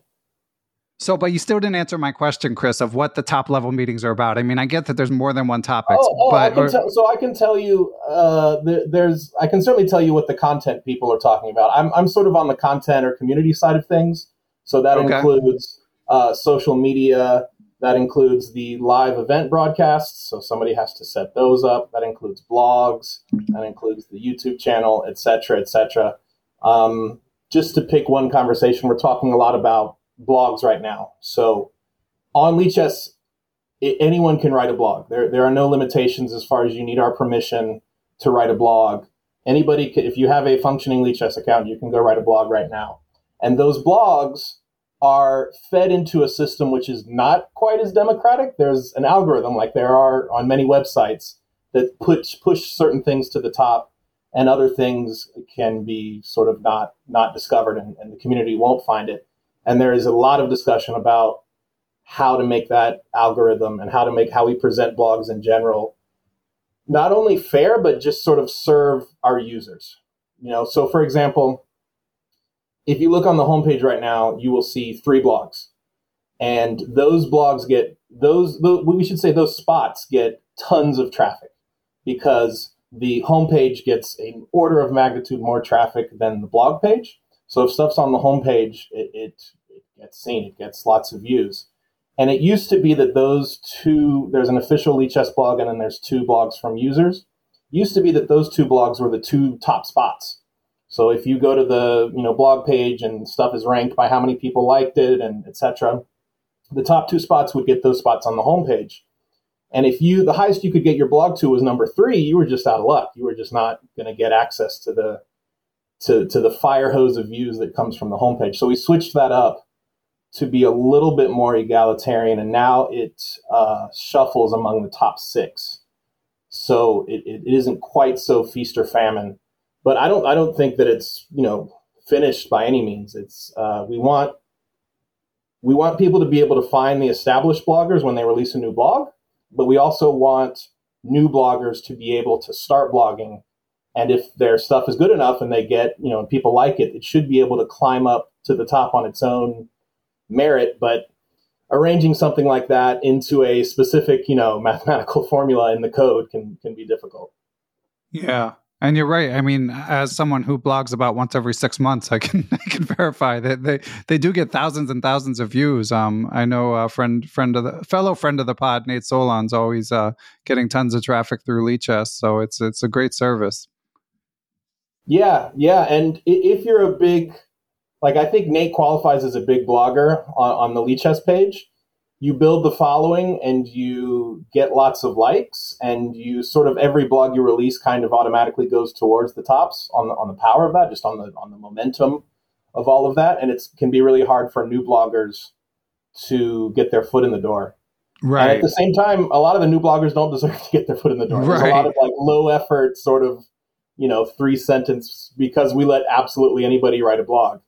So, but you still didn't answer my question, Chris, of what the top level meetings are about. I mean, I get that there's more than one topic. Oh, oh, but I or, so I can tell you, uh, there, there's, I can certainly tell you what the content people are talking about. I'm, I'm sort of on the content or community side of things. So that okay. includes uh, social media. That includes the live event broadcasts. So somebody has to set those up. That includes blogs. That includes the YouTube channel, etc., etc. Um, just to pick one conversation, we're talking a lot about blogs right now. So on Lichess, anyone can write a blog. There, there are no limitations as far as you need our permission to write a blog. Anybody, if you have a functioning Lichess account, you can go write a blog right now. And those blogs are fed into a system which is not quite as democratic. There's an algorithm, like there are on many websites, that push push certain things to the top, and other things can be sort of not not discovered, and, and the community won't find it. And there is a lot of discussion about how to make that algorithm and how to make how we present blogs in general not only fair but just sort of serve our users. You know, so for example, if you look on the homepage right now, you will see three blogs. And those blogs get those, those we should say those spots get tons of traffic because the homepage gets an order of magnitude more traffic than the blog page. So if stuff's on the homepage, it, it, it gets seen, it gets lots of views. And it used to be that those two, there's an official Lichess blog and then there's two blogs from users. It used to be that those two blogs were the two top spots. So if you go to the you know blog page and stuff is ranked by how many people liked it and etc., the top two spots would get those spots on the homepage. And if you the highest you could get your blog to was number three, you were just out of luck. You were just not going to get access to the to, to the fire hose of views that comes from the homepage. So we switched that up to be a little bit more egalitarian, and now it uh, shuffles among the top six. So it, it isn't quite so feast or famine, but I don't I don't think that it's you know finished by any means. It's uh, we want we want people to be able to find the established bloggers when they release a new blog, but we also want new bloggers to be able to start blogging. And if their stuff is good enough and they get, you know, people like it, it should be able to climb up to the top on its own merit. But arranging something like that into a specific, you know, mathematical formula in the code can can be difficult. Yeah. And you're right. I mean, as someone who blogs about once every six months, I can I can verify that they, they do get thousands and thousands of views. Um, I know a friend friend of the fellow friend of the pod, Nate Solon's always uh, getting tons of traffic through Lichess, so it's it's a great service. Yeah, yeah, and if you're a big, like I think Nate qualifies as a big blogger on, on the Lichess page you build the following and you get lots of likes and you sort of every blog you release kind of automatically goes towards the tops on the, on the power of that just on the on the momentum of all of that. And it can be really hard for new bloggers to get their foot in the door. Right and at the same time a lot of the new bloggers don't deserve to get their foot in the door. Right. there's a lot of like low effort sort of you know three sentence because we let absolutely anybody write a blog.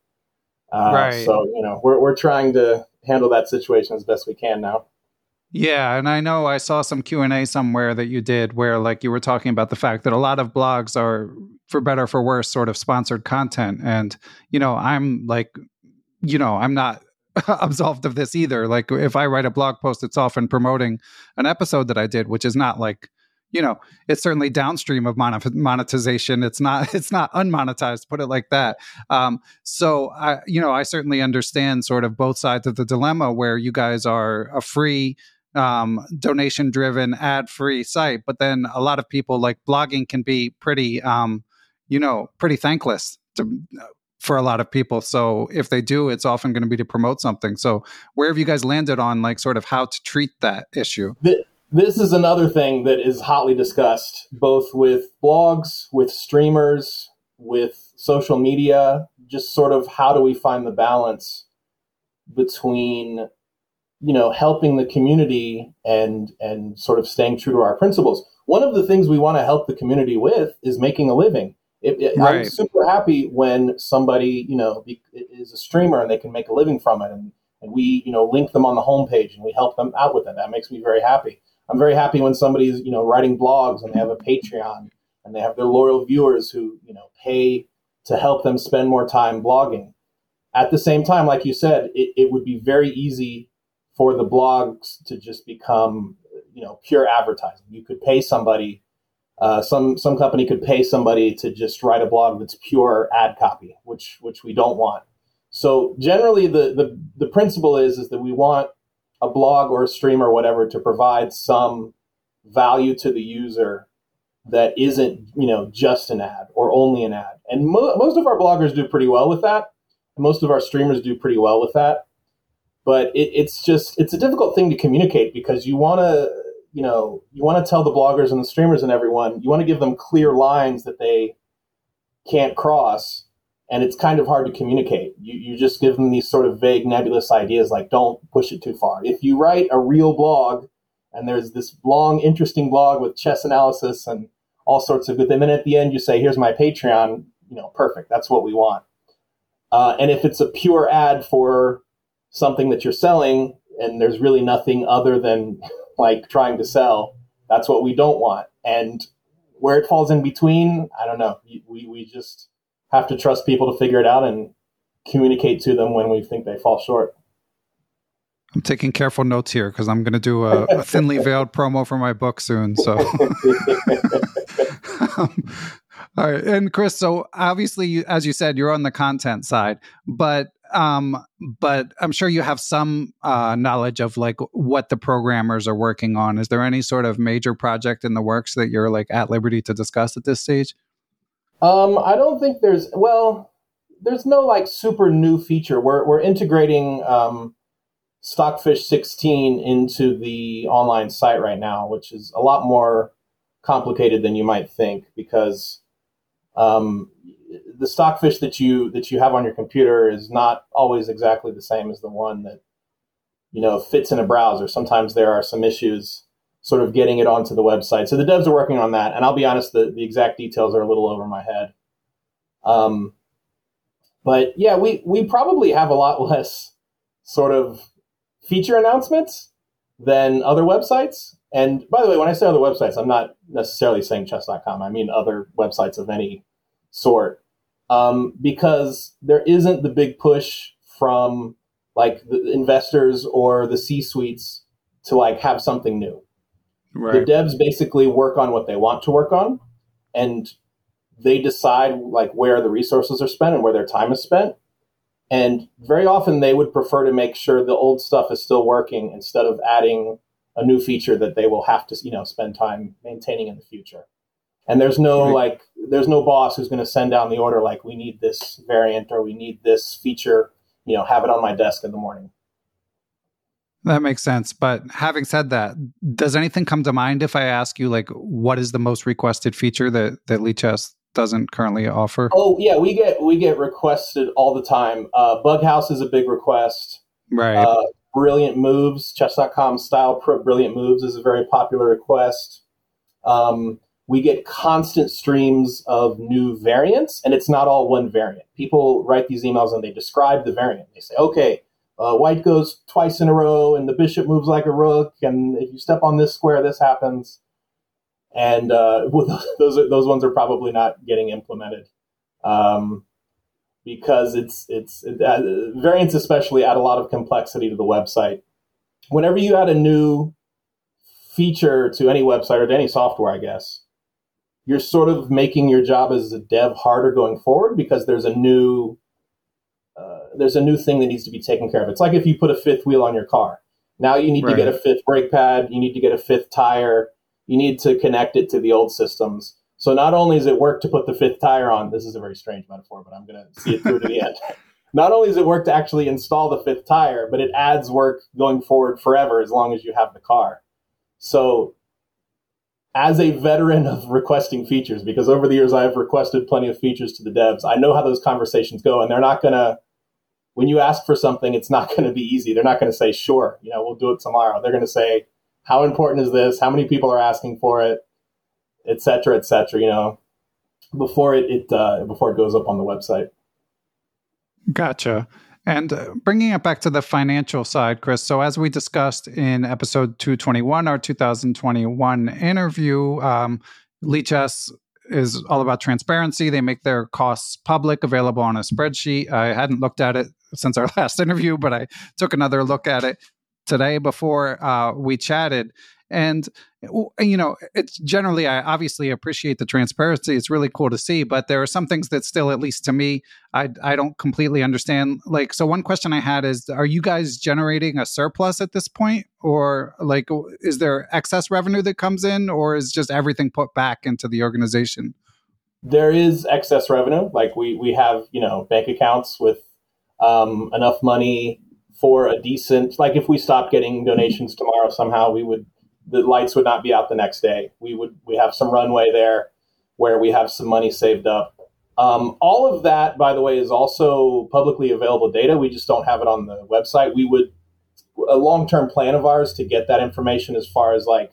Uh, right. so you know we're, we're trying to handle that situation as best we can now. Yeah, and I know I saw some Q&A somewhere that you did where like you were talking about the fact that a lot of blogs are for better or for worse sort of sponsored content and you know, I'm like you know, I'm not absolved of this either. Like if I write a blog post it's often promoting an episode that I did which is not like you know it's certainly downstream of monetization. It's not it's not unmonetized put it like that. Um, so i you know i certainly understand sort of both sides of the dilemma where you guys are a free um, donation driven ad free site but then a lot of people like blogging can be pretty um, you know pretty thankless to, for a lot of people. So if they do it's often going to be to promote something. So where have you guys landed on like sort of how to treat that issue? The- this is another thing that is hotly discussed both with blogs, with streamers, with social media, just sort of how do we find the balance between you know helping the community and and sort of staying true to our principles. One of the things we want to help the community with is making a living. It, it, right. I'm super happy when somebody you know is a streamer and they can make a living from it, and, and we you know link them on the homepage and we help them out with it. That makes me very happy. I'm very happy when somebody's you know writing blogs and they have a Patreon and they have their loyal viewers who you know pay to help them spend more time blogging. At the same time, like you said, it, it would be very easy for the blogs to just become you know pure advertising. You could pay somebody, uh, some some company could pay somebody to just write a blog that's pure ad copy, which which we don't want. So generally, the the the principle is is that we want a blog or a stream or whatever to provide some value to the user that isn't you know just an ad or only an ad. And mo- most of our bloggers do pretty well with that. Most of our streamers do pretty well with that. But it, it's just it's a difficult thing to communicate because you want to you know you want to tell the bloggers and the streamers and everyone you want to give them clear lines that they can't cross and it's kind of hard to communicate. You, you just give them these sort of vague, nebulous ideas like don't push it too far. If you write a real blog and there's this long, interesting blog with chess analysis and all sorts of good, things, and at the end you say, here's my Patreon, you know, perfect. That's what we want. Uh, and if it's a pure ad for something that you're selling and there's really nothing other than like trying to sell, that's what we don't want. And where it falls in between, I don't know. We, we just, have to trust people to figure it out and communicate to them when we think they fall short. I'm taking careful notes here because I'm going to do a, a, thinly veiled promo for my book soon. So, um, all right, and Chris. So obviously, as you said, you're on the content side, but um, but I'm sure you have some uh, knowledge of like what the programmers are working on. Is there any sort of major project in the works that you're like at liberty to discuss at this stage? Um, I don't think there's well, there's no like super new feature. We're we're integrating um, Stockfish 16 into the online site right now, which is a lot more complicated than you might think because um, the stockfish that you that you have on your computer is not always exactly the same as the one that you know fits in a browser. Sometimes there are some issues sort of getting it onto the website. So the devs are working on that, and I'll be honest, the, the exact details are a little over my head. Um, but yeah, we we probably have a lot less sort of feature announcements than other websites. And by the way, when I say other websites, I'm not necessarily saying chess.com. I mean other websites of any sort. Um, because there isn't the big push from like the investors or the C suites to like have something new. Right. The devs basically work on what they want to work on, and they decide like where the resources are spent and where their time is spent. And very often they would prefer to make sure the old stuff is still working instead of adding a new feature that they will have to, you know, spend time maintaining in the future. And there's no right. like there's no boss who's going to send down the order like we need this variant or we need this feature, you know, have it on my desk in the morning. That makes sense. But having said that, does anything come to mind if I ask you, like, what is the most requested feature that that Lichess doesn't currently offer? Oh yeah, we get we get requested all the time. Uh, Bughouse is a big request. Right. Uh, brilliant moves, chess.com style brilliant moves is a very popular request. Um, we get constant streams of new variants, and it's not all one variant. People write these emails and they describe the variant. They say, okay, uh, white goes twice in a row and the bishop moves like a rook and if you step on this square this happens. And uh, those are, those ones are probably not getting implemented um, because it's it's it, uh, variants especially add a lot of complexity to the website. Whenever you add a new feature to any website or to any software i guess you're sort of making your job as a dev harder going forward because there's a new there's a new thing that needs to be taken care of. It's like if you put a fifth wheel on your car. Now you need right. to get a fifth brake pad, you need to get a fifth tire, you need to connect it to the old systems. So not only is it work to put the fifth tire on, this is a very strange metaphor, but I'm going to see it through to the end. Not only is it work to actually install the fifth tire, but it adds work going forward forever as long as you have the car. So as a veteran of requesting features, because over the years I've requested plenty of features to the devs, I know how those conversations go, and they're not going to when you ask for something, it's not going to be easy. They're not going to say, sure, you know, we'll do it tomorrow. They're going to say, how important is this? How many people are asking for it? Et cetera, et cetera, you know, before it, it uh, before it goes up on the website. Gotcha. And uh, bringing it back to the financial side, Chris. So, as we discussed in episode 221, our 2021 interview, um, is all about transparency. They make their costs public, available on a spreadsheet. I hadn't looked at it since our last interview, but I took another look at it today before uh, we chatted. And you know, it's generally I obviously appreciate the transparency. It's really cool to see, but there are some things that still, at least to me, I I don't completely understand. Like, so one question I had is: Are you guys generating a surplus at this point, or like, is there excess revenue that comes in, or is just everything put back into the organization? There is excess revenue. Like we we have you know bank accounts with um, enough money for a decent. Like if we stop getting donations tomorrow, somehow we would the lights would not be out the next day. We would we have some runway there where we have some money saved up. Um, all of that, by the way, is also publicly available data. We just don't have it on the website. We would a long term plan of ours to get that information as far as like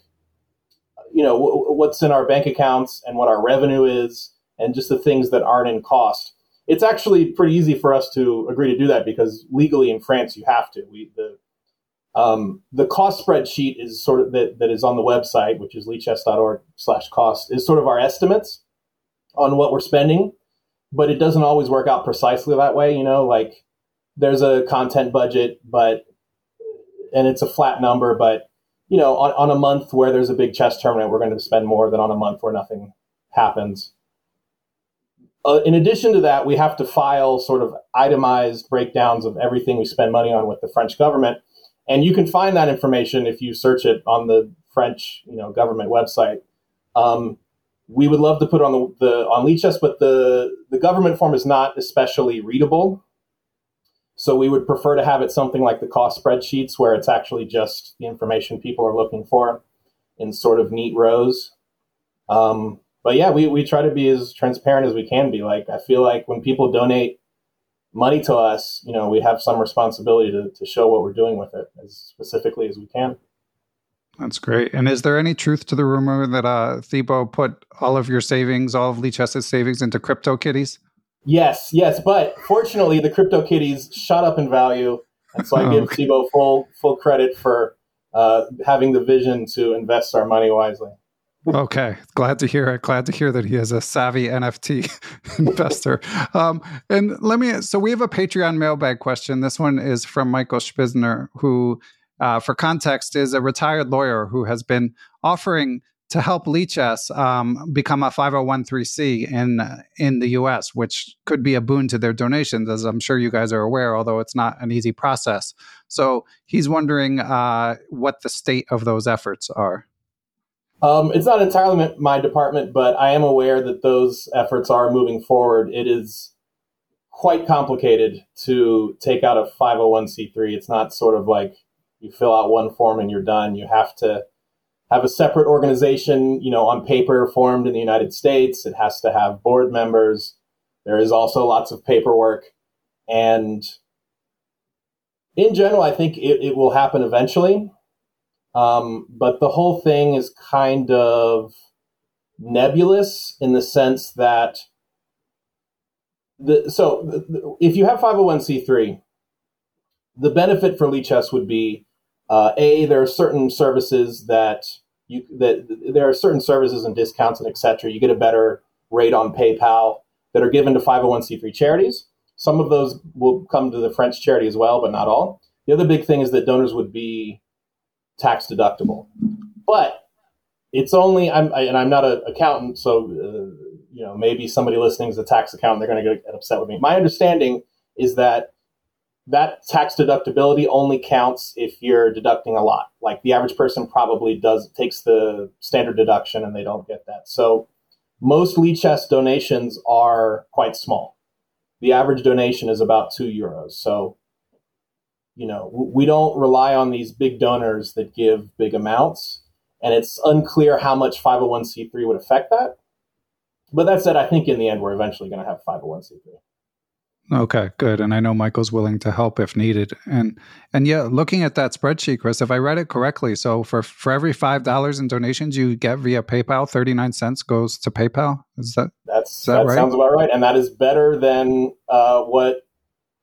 you know w- what's in our bank accounts and what our revenue is and just the things that aren't in cost it's actually pretty easy for us to agree to do that because legally in france you have to we the um, the cost spreadsheet is sort of that, that is on the website, which is lichess.org slash cost, is sort of our estimates on what we're spending, but it doesn't always work out precisely that way. You know, like there's a content budget, but and it's a flat number, but you know, on, on a month where there's a big chess tournament, we're going to spend more than on a month where nothing happens. Uh, in addition to that, we have to file sort of itemized breakdowns of everything we spend money on with the French government and you can find that information if you search it on the French, you know, government website. Um, we would love to put on the, the on Lichess, but the the government form is not especially readable. So we would prefer to have it something like the cost spreadsheets, where it's actually just the information people are looking for in sort of neat rows. Um, but yeah, we, we try to be as transparent as we can be. Like, I feel like when people donate money to us, you know, we have some responsibility to, to show what we're doing with it as specifically as we can. That's great. And is there any truth to the rumor that uh, Thibault put all of your savings, all of Lichess's savings into crypto kitties? Yes, yes. But fortunately, the crypto kitties shot up in value. And so I oh, give okay. Full, full credit for uh, having the vision to invest our money wisely okay, glad to hear it. Glad to hear that he is a savvy NFT investor. Um, and let me. So we have a Patreon mailbag question. This one is from Michael Spizner, who, uh, for context, is a retired lawyer who has been offering to help Lichess um, become a 501c in in the U.S., which could be a boon to their donations, as I'm sure you guys are aware. Although it's not an easy process. So he's wondering uh, what the state of those efforts are. Um, it's not entirely my department, but I am aware that those efforts are moving forward. It is quite complicated to take out a 501c3. It's not sort of like you fill out one form and you're done. You have to have a separate organization, you know, on paper formed in the United States. It has to have board members. There is also lots of paperwork. And in general, I think it, it will happen eventually. Um, but the whole thing is kind of nebulous in the sense that the so the, if you have 501c3, the benefit for Lichess would be uh, a there are certain services that you that there are certain services and discounts and etc. You get a better rate on PayPal that are given to 501c3 charities. Some of those will come to the French charity as well, but not all. The other big thing is that donors would be tax deductible. But it's only I'm I, and I'm not an accountant, so uh, you know maybe somebody listening is a tax accountant. They're going to get upset with me. My understanding is that that tax deductibility only counts if you're deducting a lot. Like the average person probably does takes the standard deduction and they don't get that. So most Lichess donations are quite small. The average donation is about two euros. So you know, we don't rely on these big donors that give big amounts, and it's unclear how much 501c3 would affect that. But that said, I think in the end, we're eventually going to have 501c3. Okay, good. And I know Michael's willing to help if needed. And and yeah, looking at that spreadsheet, Chris, if I read it correctly, so for for every five dollars in donations you get via PayPal, thirty nine cents goes to PayPal. Is that that's is that, that right? sounds about right? And that is better than uh, what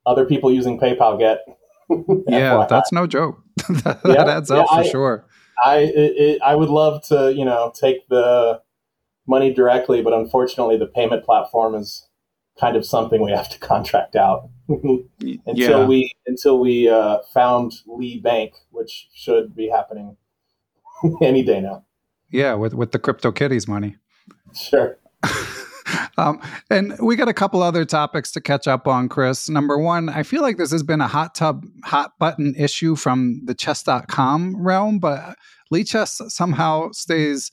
other people using PayPal get yeah, that's no joke. that, yeah, adds up yeah, for I, sure. I it, I would love to you know take the money directly, but unfortunately, the payment platform is kind of something we have to contract out until yeah. we until we uh, found Lee Bank, which should be happening any day now. Yeah, with with the crypto kitties money. Sure. Um, and we got a couple other topics to catch up on, Chris. Number one, I feel like this has been a hot tub, hot button issue from the chess.com realm, but Lichess somehow stays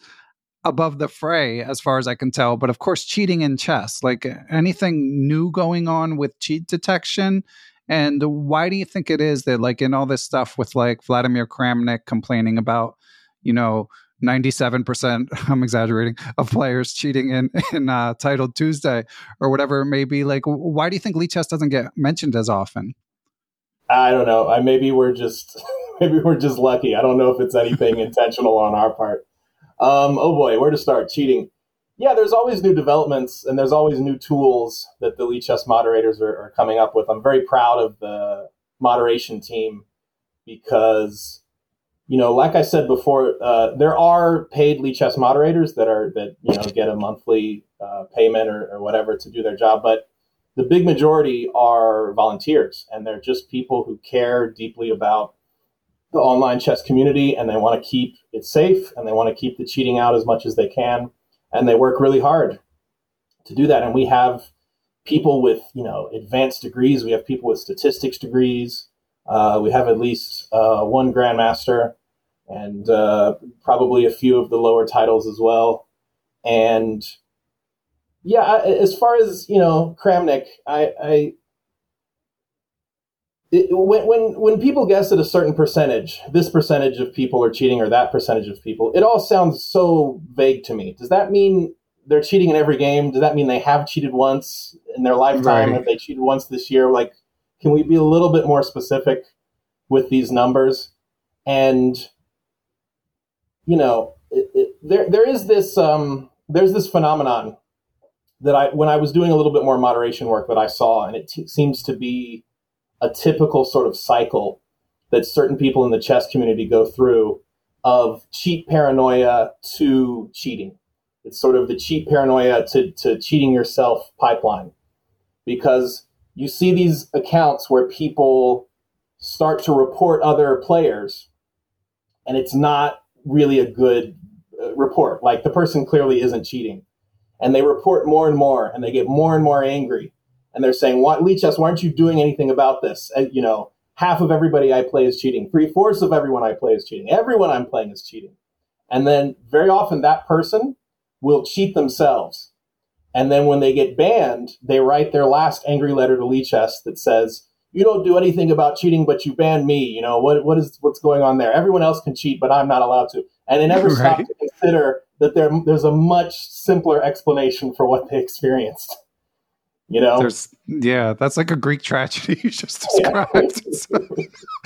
above the fray as far as I can tell. But of course, cheating in chess, like anything new going on with cheat detection. And why do you think it is that, like, in all this stuff with like Vladimir Kramnik complaining about, you know, 97% i'm exaggerating of players cheating in in uh, titled tuesday or whatever it may be. Like why do you think Lichess doesn't get mentioned as often? I don't know. I, maybe we're just maybe we're just lucky. I don't know if it's anything intentional on our part. Um, oh boy where to start? Cheating. Yeah there's always new developments and there's always new tools that the Lichess moderators are, are coming up with. I'm very proud of the moderation team because you know, like I said before, uh, there are paid chess moderators that are that you know get a monthly uh, payment or, or, whatever to do their job, but the big majority are volunteers, and they're just people who care deeply about the online chess community, and they want to keep it safe, and they want to keep the cheating out as much as they can, and they work really hard to do that. And we have people with you know advanced degrees, we have people with statistics degrees. Uh, we have at least uh, one grandmaster and uh, probably a few of the lower titles as well. And yeah, as far as you know, Kramnik, I, I it, when when when people guess at a certain percentage, this percentage of people are cheating or that percentage of people, it all sounds so vague to me. Does that mean they're cheating in every game. Does that mean they have cheated once in their lifetime? Right. Have they cheated once this year? Like, can we be a little bit more specific with these numbers? And you know, it, it, there there is this um, there's this phenomenon that I when I was doing a little bit more moderation work that I saw, and it t- seems to be a typical sort of cycle that certain people in the chess community go through of cheat paranoia to cheating. It's sort of the cheat paranoia to, to cheating yourself pipeline because you see these accounts where people start to report other players and it's not really a good uh, report. Like the person clearly isn't cheating. And they report more and more and they get more and more angry. And they're saying, why, Lichess, why aren't you doing anything about this? And, you know, half of everybody I play is cheating. Three fourths of everyone I play is cheating. Everyone I'm playing is cheating. And then very often that person will cheat themselves. And then when they get banned, they write their last angry letter to Lichess that says, you don't do anything about cheating, but you ban me. You know, what, what is, what's going on there? Everyone else can cheat, but I'm not allowed to. And they never right. stop to consider that there, there's a much simpler explanation for what they experienced you know there's yeah that's like a greek tragedy you just described it's,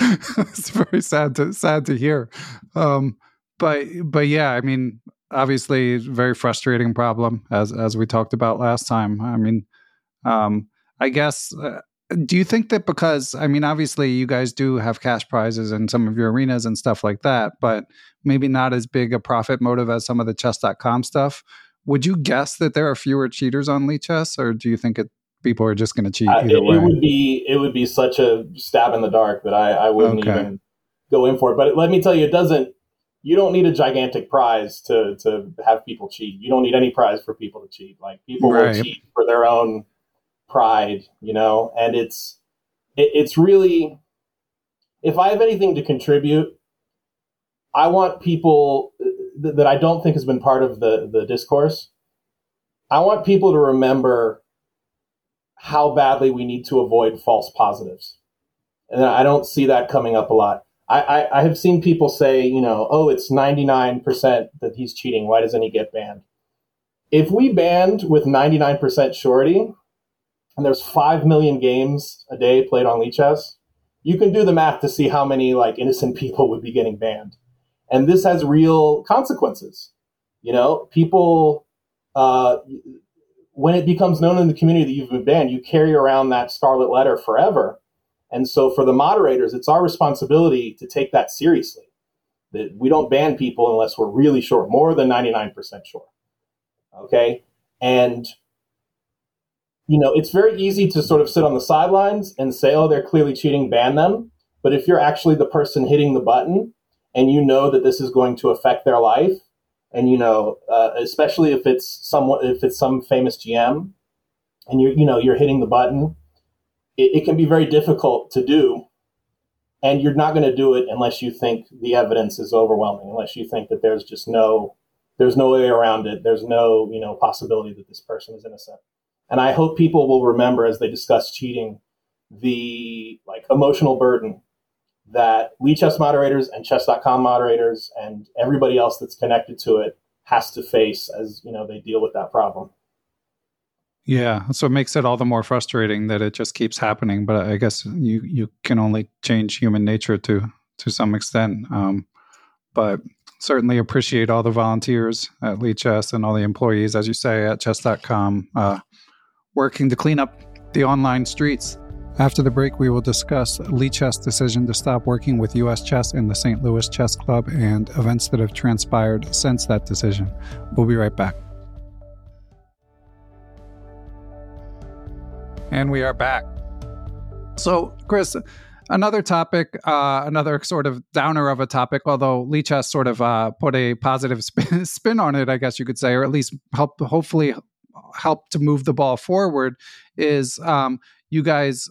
it's, very sad to sad to hear um but but yeah i mean obviously very frustrating problem as as we talked about last time i mean um i guess uh, do you think that because i mean obviously you guys do have cash prizes in some of your arenas and stuff like that but maybe not as big a profit motive as some of the chess.com stuff would you guess that there are fewer cheaters on Lichess, or do you think it, people are just going to cheat uh, it? It would be it would be such a stab in the dark that I, I wouldn't okay. even go in for it. But let me tell you, it doesn't. You don't need a gigantic prize to to have people cheat. You don't need any prize for people to cheat. Like people right. will cheat for their own pride, you know. And it's it, it's really if I have anything to contribute, I want people uh, that I don't think has been part of the the discourse. I want people to remember how badly we need to avoid false positives, and I don't see that coming up a lot. I, I, I have seen people say, you know, oh, it's ninety nine percent that he's cheating. Why doesn't he get banned? If we banned with ninety nine percent surety, and there's five million games a day played on Lichess, you can do the math to see how many like innocent people would be getting banned and this has real consequences. You know, people uh, when it becomes known in the community that you've been banned, you carry around that scarlet letter forever. And so, for the moderators, it's our responsibility to take that seriously. That we don't ban people unless we're really sure, more than ninety nine percent sure. Okay, and you know, it's very easy to sort of sit on the sidelines and say, "Oh, they're clearly cheating, ban them." But if you're actually the person hitting the button, and you know that this is going to affect their life, and you know, uh, especially if it's someone, if it's some famous GM, and you're, you know, you're hitting the button, it, it can be very difficult to do, and you're not going to do it unless you think the evidence is overwhelming, unless you think that there's just no, there's no way around it, there's no, you know, possibility that this person is innocent. And I hope people will remember as they discuss cheating the like emotional burden that we chess moderators and chess.com moderators and everybody else that's connected to it has to face as you know they deal with that problem. Yeah, so it makes it all the more frustrating that it just keeps happening. But I guess you you can only change human nature to to some extent. Um, but certainly appreciate all the volunteers at Lichess and all the employees, as you say, at chess.com, uh, working to clean up the online streets. After the break, we will discuss Lichess' decision to stop working with U.S. Chess and the St. Louis Chess Club and events that have transpired since that decision. We'll be right back. And we are back. So, Chris, another topic, uh, another sort of downer of a topic, although Lichess sort of uh, put a positive spin, spin on it, I guess you could say, or at least help, hopefully help to move the ball forward, is um, you guys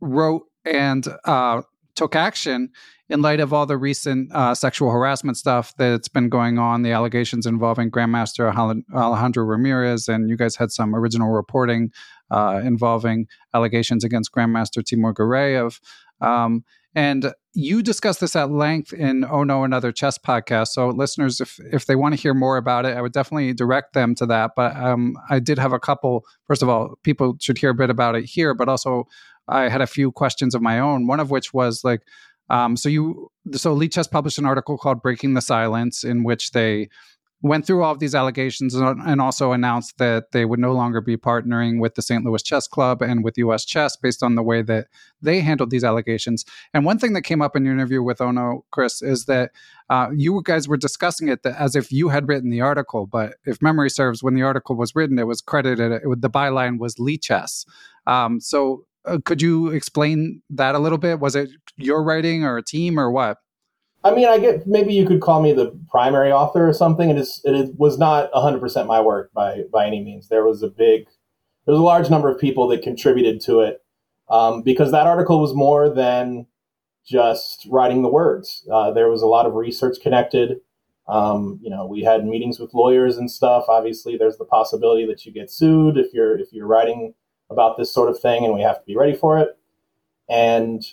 wrote and uh, took action in light of all the recent uh, sexual harassment stuff that's been going on, the allegations involving Grandmaster Alejandro Ramirez, and you guys had some original reporting uh, involving allegations against Grandmaster Timur Gareev. Um, And you discussed this at length in Oh No Another Chess podcast. So listeners, if if they want to hear more about it, I would definitely direct them to that. But um, I did have a couple. First of all, people should hear a bit about it here, but also I had a few questions of my own. One of which was like, um, so you so Lichess published an article called "Breaking the Silence," in which they went through all of these allegations and also announced that they would no longer be partnering with the St. Louis Chess Club and with US Chess based on the way that they handled these allegations. And one thing that came up in your interview with Ono, Chris, is that uh, you guys were discussing it as if you had written the article. But if memory serves, when the article was written, it was credited, it, the byline was Lichess. Um, so uh, could you explain that a little bit? Was it your writing or a team or what? I mean, I get maybe you could call me the primary author or something. It is it was not 100% my work by by any means. There was a big there was a large number of people that contributed to it um, because that article was more than just writing the words. Uh, there was a lot of research connected. Um, you know, we had meetings with lawyers and stuff. Obviously, there's the possibility that you get sued if you're if you're writing about this sort of thing, and we have to be ready for it. And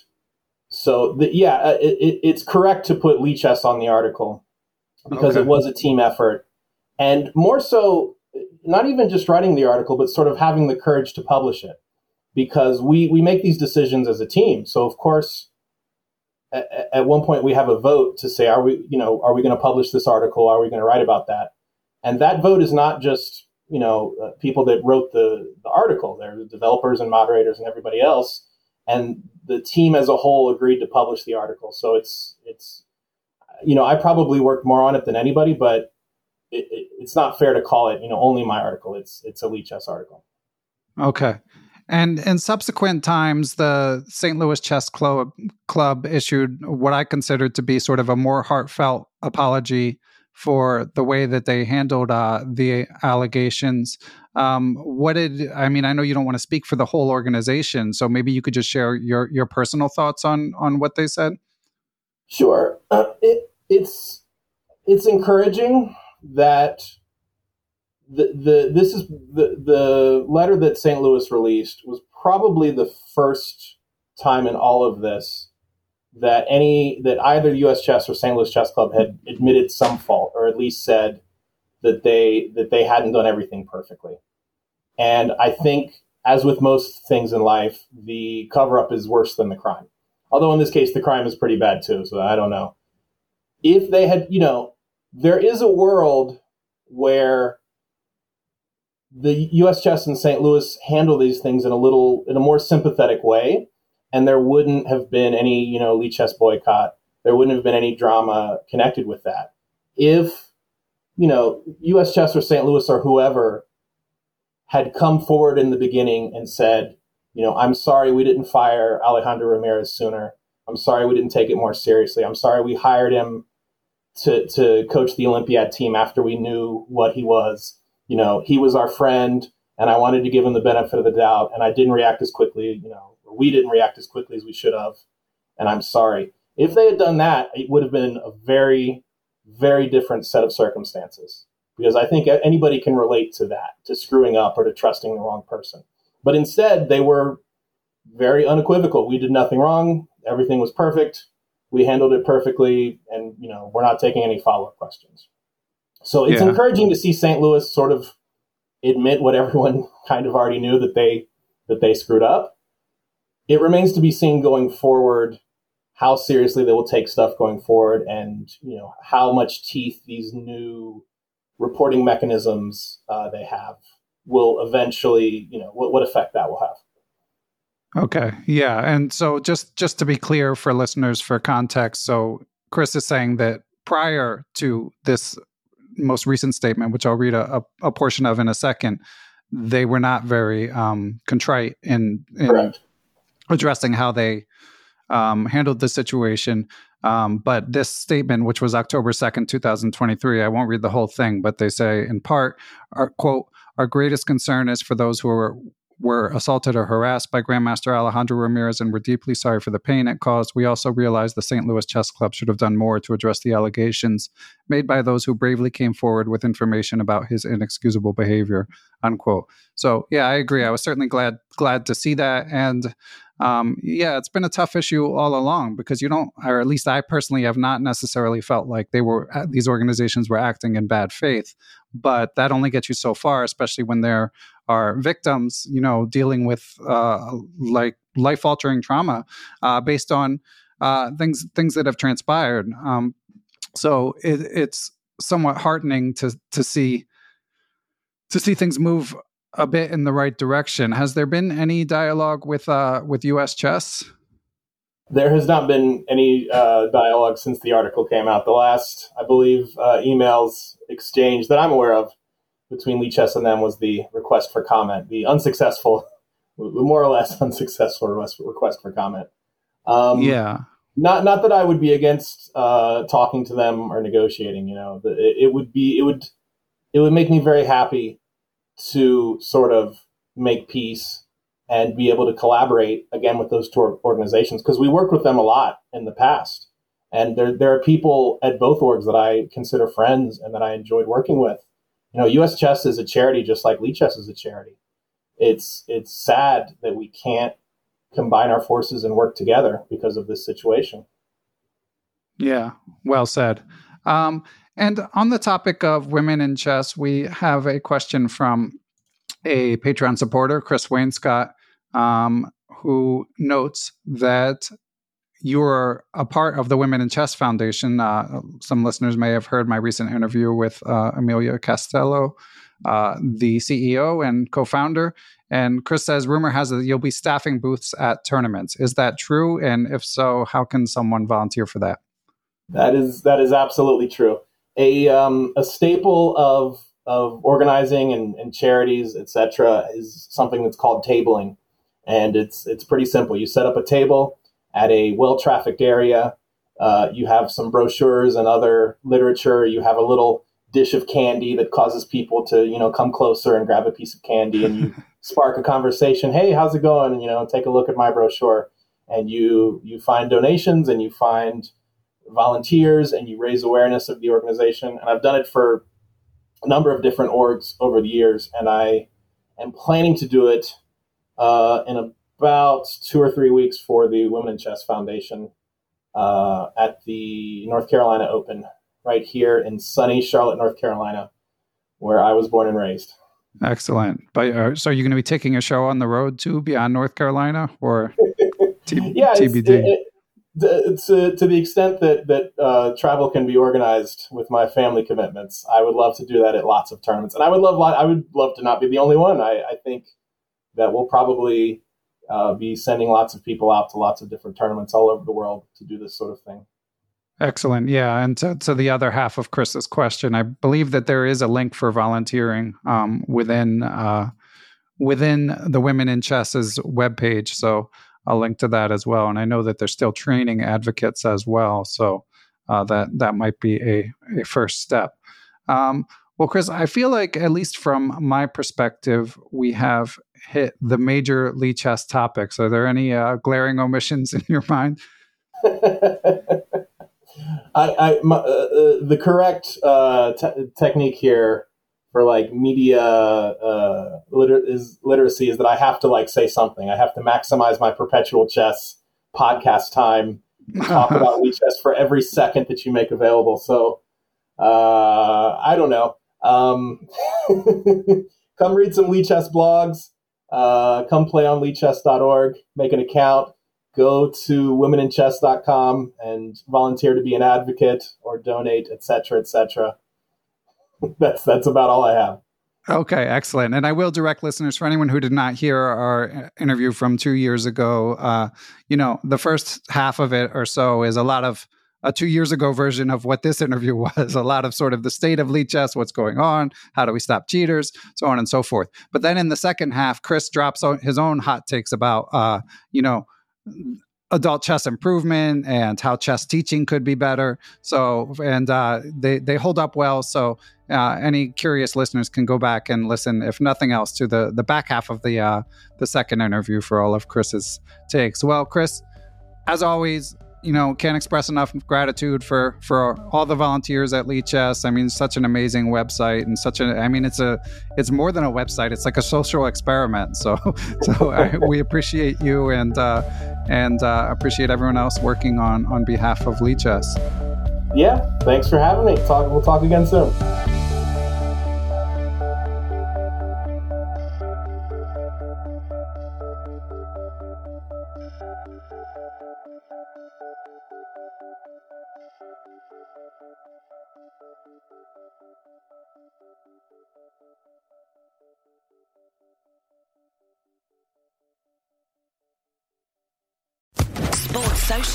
so the, yeah, uh, it, it's correct to put Lichess on the article because okay. it was a team effort, and more so, not even just writing the article, but sort of having the courage to publish it, because we we make these decisions as a team. So of course, at, at one point we have a vote to say, are we you know are we going to publish this article? Are we going to write about that? And that vote is not just you know uh, people that wrote the the article. They're the developers and moderators and everybody else and the team as a whole agreed to publish the article. So it's it's you know I probably worked more on it than anybody, but it, it, it's not fair to call it you know only my article. It's it's a Lichess article. Okay. And in subsequent times, the St. Louis Chess Club, Club issued what I considered to be sort of a more heartfelt apology for the way that they handled uh, the allegations. Um, what did I mean? I know you don't want to speak for the whole organization, so maybe you could just share your your personal thoughts on on what they said. Sure, uh, it, it's it's encouraging that the the this is the the letter that St. Louis released was probably the first time in all of this that any that either U.S. Chess or St. Louis Chess Club had admitted some fault, or at least said that they that they hadn't done everything perfectly. And I think, as with most things in life, the cover up is worse than the crime. Although in this case, the crime is pretty bad too. So I don't know if they had, you know, there is a world where the U.S. Chess and St. Louis handle these things in a little in a more sympathetic way and there wouldn't have been any, you know, Lichess boycott. There wouldn't have been any drama connected with that. If, you know, US Chess or St. Louis or whoever had come forward in the beginning and said, you know, I'm sorry we didn't fire Alejandro Ramirez sooner. I'm sorry we didn't take it more seriously. I'm sorry we hired him to, to coach the Olympiad team after we knew what he was. You know, he was our friend and I wanted to give him the benefit of the doubt and I didn't react as quickly, you know, we didn't react as quickly as we should have, and I'm sorry. If they had done that, it would have been a very, very different set of circumstances because I think anybody can relate to that, to screwing up or to trusting the wrong person. But instead, they were very unequivocal. We did nothing wrong. Everything was perfect. We handled it perfectly, and you know we're not taking any follow up questions. So it's yeah. encouraging to see St. Louis sort of admit what everyone kind of already knew that they that they screwed up it remains to be seen going forward how seriously they will take stuff going forward and you know how much teeth these new reporting mechanisms uh, they have will eventually you know what, what effect that will have. Okay. Yeah. And so just just to be clear for listeners for context so chris is saying that prior to this most recent statement which i'll read a, a, a portion of in a second they were not very um, contrite in, in addressing how they um, handled the situation. Um, but this statement, which was October 2nd, 2023, I won't read the whole thing, but they say in part, our quote, our greatest concern is for those who are were assaulted or harassed by Grandmaster Alejandro Ramirez and were deeply sorry for the pain it caused. We also realize the St. Louis Chess Club should have done more to address the allegations made by those who bravely came forward with information about his inexcusable behavior. Unquote. So yeah, I agree. I was certainly glad glad to see that. And um, yeah, it's been a tough issue all along because you don't, or at least I personally have not necessarily felt like they were uh, these organizations were acting in bad faith. But that only gets you so far, especially when there are victims, you know, dealing with uh, like life altering trauma uh, based on uh, things things that have transpired. Um, so it, it's somewhat heartening to to see to see things move a bit in the right direction. Has there been any dialogue with uh, with U.S. Chess? There has not been any uh, dialogue since the article came out. The last, I believe, uh, emails exchange that I'm aware of between Lichess and them was the request for comment, the unsuccessful, more or less unsuccessful request for comment. Um, yeah. Not not that I would be against uh, talking to them or negotiating. You know, it, it would be it would it would make me very happy to sort of make peace and be able to collaborate again with those two organizations because we worked with them a lot in the past. And there, there are people at both orgs that I consider friends and that I enjoyed working with. You know, US Chess is a charity just like Lichess is a charity. It's it's sad that we can't combine our forces and work together because of this situation. Yeah, well said. Um, and on the topic of women in chess, we have a question from a Patreon supporter, Chris Wainscott, um, who notes that you're a part of the Women in Chess Foundation. Uh, some listeners may have heard my recent interview with uh, Amelia Castello, uh, the CEO and co founder. And Chris says, rumor has it that you'll be staffing booths at tournaments. Is that true? And if so, how can someone volunteer for that? That is that is absolutely true a um, a staple of of organizing and, and charities, etc., is something that's called tabling, and it's it's pretty simple. You set up a table at a well trafficked area. Uh, you have some brochures and other literature. You have a little dish of candy that causes people to you know come closer and grab a piece of candy, and you spark a conversation. Hey, how's it going? And, you know, take a look at my brochure, and you you find donations and you find volunteers and you raise awareness of the organization. And I've done it for a number of different orgs over the years, and I am planning to do it uh, in about two or three weeks for the Women in Chess Foundation uh, at the North Carolina Open, right here in sunny Charlotte, North Carolina, where I was born and raised. Excellent. But uh, so, are you going to be taking a show on the road too beyond North Carolina, or t- yeah, TBD? It, to, to the extent that that uh, travel can be organized with my family commitments, I would love to do that at lots of tournaments, and I would love I would love to not be the only one. I, I think that we'll probably uh, be sending lots of people out to lots of different tournaments all over the world to do this sort of thing. Excellent. Yeah. And to, to, the other half of Chris's question, I believe that there is a link for volunteering um, within uh, within the Women in Chess's webpage. So I'll link to that as well. And I know that they're still training advocates as well. So uh, that that might be a, a first step. Um, well, Chris, I feel like, at least from my perspective, we have hit the major Lichess topics. Are there any uh, glaring omissions in your mind? I, I my, uh, uh, the correct uh, te- technique here for like media uh, liter- is literacy is that I have to like say something. I have to maximize my perpetual chess podcast time, talk about Lichess for every second that you make available. So uh, I don't know. Um, come read some Lichess blogs. Uh, come play on lichess.org. Make an account. Go to womeninchess.com and volunteer to be an advocate or donate, etc., etc that's that's about all I have. Okay, excellent. And I will direct listeners for anyone who did not hear our interview from two years ago. Uh, you know, the first half of it or so is a lot of a two years ago version of what this interview was a lot of sort of the state of Lichess, what's going on, how do we stop cheaters, so on and so forth. But then in the second half, Chris drops his own hot takes about, uh, you know, adult chess improvement and how chess teaching could be better. So, and uh, they they hold up well. So, uh, any curious listeners can go back and listen, if nothing else, to the the back half of the uh, the second interview for all of Chris's takes. Well, Chris, as always, you know, can't express enough gratitude for for all the volunteers at Lichess. I mean, such an amazing website and such a. I mean, it's a it's more than a website. It's like a social experiment. So so I, we appreciate you and uh, and uh, appreciate everyone else working on on behalf of Lichess. Yeah, thanks for having me. Talk. We'll talk again soon.